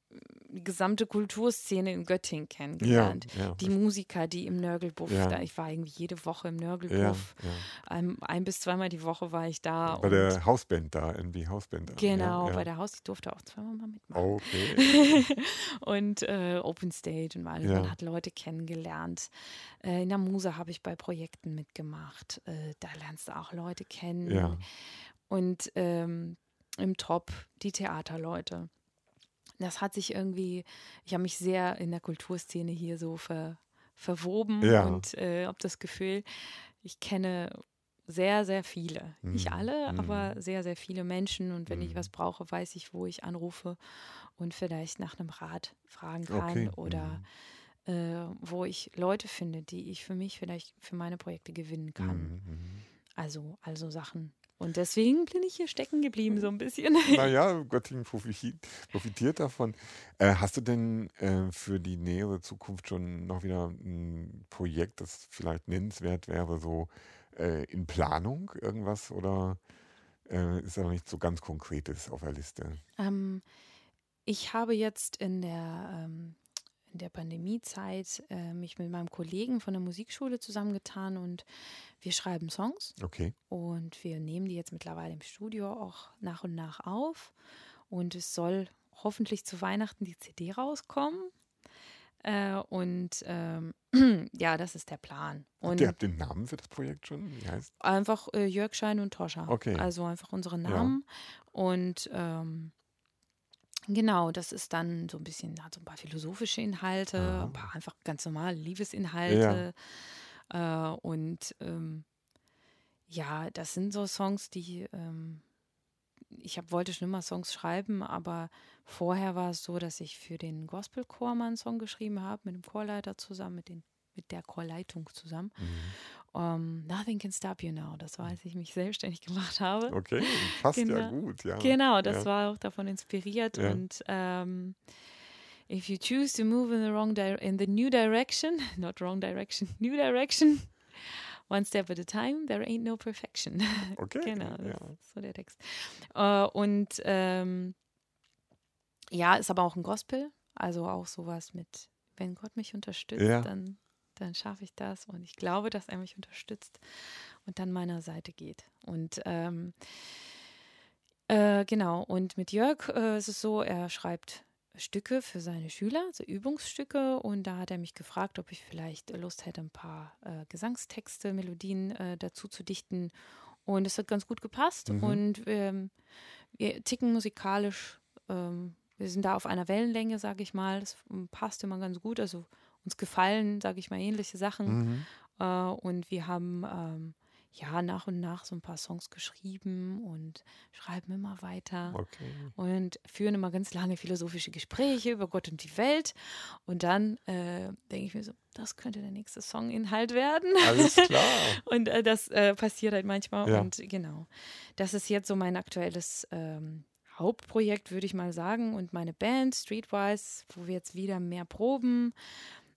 die gesamte Kulturszene in Göttingen Ja. kennengelernt. ja. Die Musiker, die im Nörgelbuff, Ja. da, ich war irgendwie jede Woche im ja, Nörgelbuff. ja. Ein, ein bis zweimal die Woche war ich da. Bei der Hausband da, NB Hausband. da. genau, ja, ja. bei der Haus, ich durfte auch zweimal mal mitmachen. Okay. *laughs* und äh, Open Stage und alles. Ja. Man hat Leute kennengelernt. Äh, in der Muse habe ich bei Projekten mitgemacht. Äh, da lernst du auch Leute kennen. Ja. Und ähm, im Top die Theaterleute. Das hat sich irgendwie, ich habe mich sehr in der Kulturszene hier so ver, verwoben Ja. und äh, habe das Gefühl, ich kenne sehr, sehr viele. Nicht Mhm, alle, mhm. aber sehr, sehr viele Menschen. Und wenn ich Mhm. was brauche, weiß ich, wo ich anrufe und vielleicht nach einem Rat fragen kann Okay. oder Mhm. äh, wo ich Leute finde, die ich für mich vielleicht für meine Projekte gewinnen kann. Mhm, mhm. Also, also Sachen. Und deswegen bin ich hier stecken geblieben, so ein bisschen. *laughs* Naja, Göttingen profitiert, profitiert davon. Äh, hast du denn äh, für die nähere Zukunft schon noch wieder ein Projekt, das vielleicht nennenswert wäre, so äh, in Planung irgendwas oder äh, ist da noch nicht so ganz Konkretes auf der Liste? Ähm, ich habe jetzt in der, ähm, in der Pandemiezeit äh, mich mit meinem Kollegen von der Musikschule zusammengetan und wir schreiben Songs Okay. und wir nehmen die jetzt mittlerweile im Studio auch nach und nach auf und es soll hoffentlich zu Weihnachten die CD rauskommen. Äh, und ähm, *clears throat* ja, das ist der Plan. Und ihr habt den Namen für das Projekt schon? Wie heißt? Einfach äh, Jörg Schein und Toscha. Okay. Also einfach unsere Ja. Namen. Und ähm, genau, das ist dann so ein bisschen, hat so ein paar philosophische Inhalte, Aha. ein paar einfach ganz normale Liebesinhalte. Äh, und ähm, ja, das sind so Songs, die ähm, ich hab, wollte schon immer Songs schreiben, aber vorher war es so, dass ich für den Gospelchor mal einen Song geschrieben habe, mit dem Chorleiter zusammen, mit, den, mit der Chorleitung zusammen. Mhm. Um, Nothing Can Stop You Now. Das war, als ich mich selbstständig gemacht habe. Okay, passt ja Genau. gut, ja. Genau, das ja. war auch davon inspiriert. Ja. Und ähm, if you choose to move in the wrong in the new direction, *laughs* not wrong direction, *laughs* new direction, one step at a time, there ain't no perfection. *laughs* Okay. genau, das ja. ist so der Text. Äh, und ähm, ja, ist aber auch ein Gospel, also auch sowas mit, wenn Gott mich unterstützt, Ja. dann, dann schaffe ich das und ich glaube, dass er mich unterstützt und dann meiner Seite geht. Und ähm, äh, genau, und mit Jörg äh, ist es so, er schreibt Stücke für seine Schüler, so Übungsstücke. Und da hat er mich gefragt, ob ich vielleicht Lust hätte, ein paar äh, Gesangstexte, Melodien äh, dazu zu dichten. Und es hat ganz gut gepasst. Mhm. Und ähm, wir ticken musikalisch. Ähm, wir sind da auf einer Wellenlänge, sage ich mal. Das ähm, passt immer ganz gut. Also uns gefallen, sage ich mal, ähnliche Sachen. Mhm. Äh, und wir haben ähm, ja nach und nach so ein paar Songs geschrieben und schreiben immer weiter Okay. und führen immer ganz lange philosophische Gespräche über Gott und die Welt. Und dann äh, denke ich mir so, das könnte der nächste Songinhalt werden. Alles klar. *laughs* Und äh, das äh, passiert halt manchmal. Ja. Und genau, das ist jetzt so mein aktuelles ähm, Hauptprojekt, würde ich mal sagen. Und meine Band Streetwise, wo wir jetzt wieder mehr proben,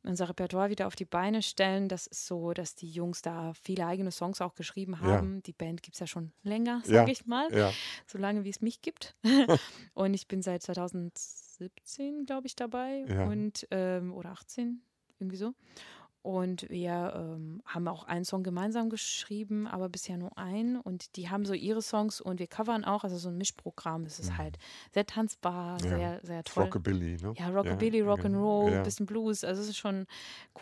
unser Repertoire wieder auf die Beine stellen. Das ist so, dass die Jungs da viele eigene Songs auch geschrieben Ja. haben. Die Band gibt es ja schon länger, Ja. sage ich mal Ja. so lange wie es mich gibt. *laughs* und ich bin seit 2017, glaube ich, dabei. Ja. Und, ähm, oder 18, irgendwie so. Und wir ähm, haben auch einen Song gemeinsam geschrieben, aber bisher nur einen. Und die haben so ihre Songs und wir covern auch, also so ein Mischprogramm. Es ist halt sehr tanzbar, Mhm. Ja. sehr, sehr toll. Rockabilly, ne? Ja, Rockabilly, genau. Rock'n'Roll, Ja. bisschen Blues. Also es ist schon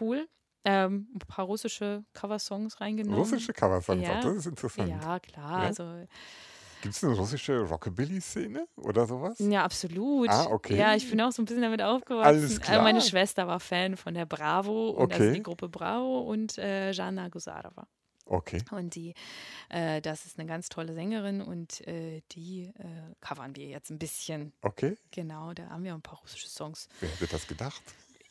cool. Ähm, ein paar russische Coversongs reingenommen. Russische Coversongs Ja. auch, das ist interessant. Ja, klar. Ja? Also Gibt es eine russische Rockabilly-Szene oder sowas? Ja, absolut. Ah, okay. Ja, ich bin auch so ein bisschen damit aufgewachsen. Alles Also meine klar. Schwester war Fan von der Bravo und also Okay. die Gruppe Bravo und äh, Jana Gusarova. Okay. Und die, äh, das ist eine ganz tolle Sängerin und äh, die äh, covern wir jetzt ein bisschen. Okay. Genau, da haben wir ein paar russische Songs. Wer hätte das gedacht?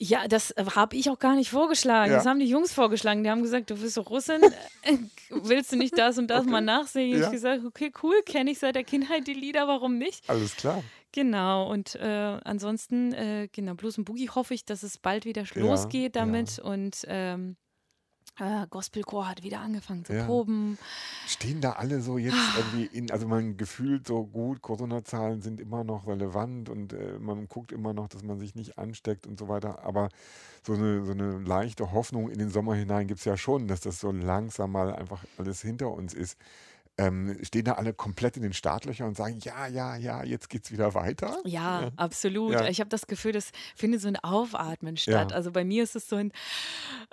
Ja, das äh, habe ich auch gar nicht vorgeschlagen. Ja. Das haben die Jungs vorgeschlagen. Die haben gesagt, du bist doch Russin, *laughs* willst du nicht das und das Okay. mal nachsingen? Ja. Ich gesagt, okay, cool, kenne ich seit der Kindheit die Lieder, warum nicht? Alles klar. Genau, und äh, ansonsten, äh, genau, Blues und Boogie hoffe ich, dass es bald wieder Ja, losgeht damit und ähm, äh, Gospelchor hat wieder angefangen zu Ja. proben. Stehen da alle so jetzt Ah. irgendwie in, also man gefühlt so gut, Corona-Zahlen sind immer noch relevant und äh, man guckt immer noch, dass man sich nicht ansteckt und so weiter. Aber so eine, so eine leichte Hoffnung in den Sommer hinein gibt es ja schon, dass das so langsam mal einfach alles hinter uns ist. Ähm, stehen da alle komplett in den Startlöchern und sagen, ja, ja, ja, jetzt geht's wieder weiter? Ja, absolut. Ja. Ich habe das Gefühl, das findet so ein Aufatmen statt. Ja. Also bei mir ist es so ein,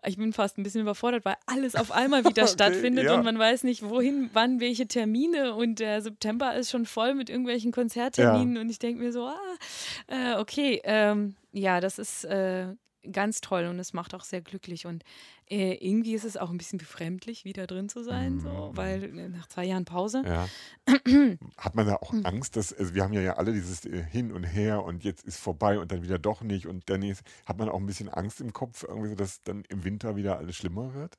ich bin fast ein bisschen überfordert, weil alles auf einmal wieder *laughs* Okay, stattfindet ja. und man weiß nicht, wohin, wann, welche Termine und der September ist schon voll mit irgendwelchen Konzertterminen und ich denke mir so, ah, äh, okay, ähm, ja, das ist äh, ganz toll und es macht auch sehr glücklich und äh, irgendwie ist es auch ein bisschen befremdlich, wieder drin zu sein, so, weil äh, nach zwei Jahren Pause. Ja. *clears throat* Hat man da auch Angst, dass, also wir haben ja, ja alle dieses äh, Hin und Her und jetzt ist vorbei und dann wieder doch nicht und dann ist, hat man auch ein bisschen Angst im Kopf, irgendwie so, dass dann im Winter wieder alles schlimmer wird?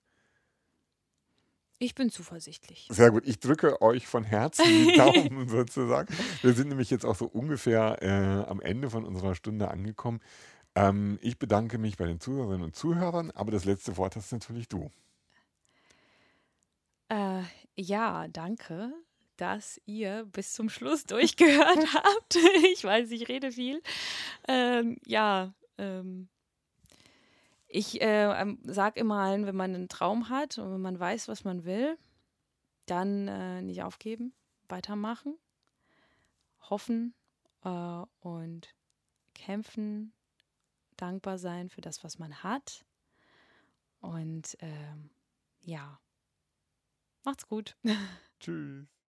Ich bin zuversichtlich. Sehr gut, ich drücke euch von Herzen die *laughs* Daumen sozusagen. Wir sind nämlich jetzt auch so ungefähr äh, am Ende von unserer Stunde angekommen. Ähm, ich bedanke mich bei den Zuhörerinnen und Zuhörern, aber das letzte Wort hast natürlich du. Äh, ja, danke, dass ihr bis zum Schluss *laughs* durchgehört *laughs* habt. Ich weiß, ich rede viel. Ähm, ja, ähm, ich äh, ähm, sag immer allen, wenn man einen Traum hat und wenn man weiß, was man will, dann äh, nicht aufgeben, weitermachen, hoffen äh, und kämpfen, dankbar sein für das, was man hat. Und ähm, ja, macht's gut. *laughs* Tschüss.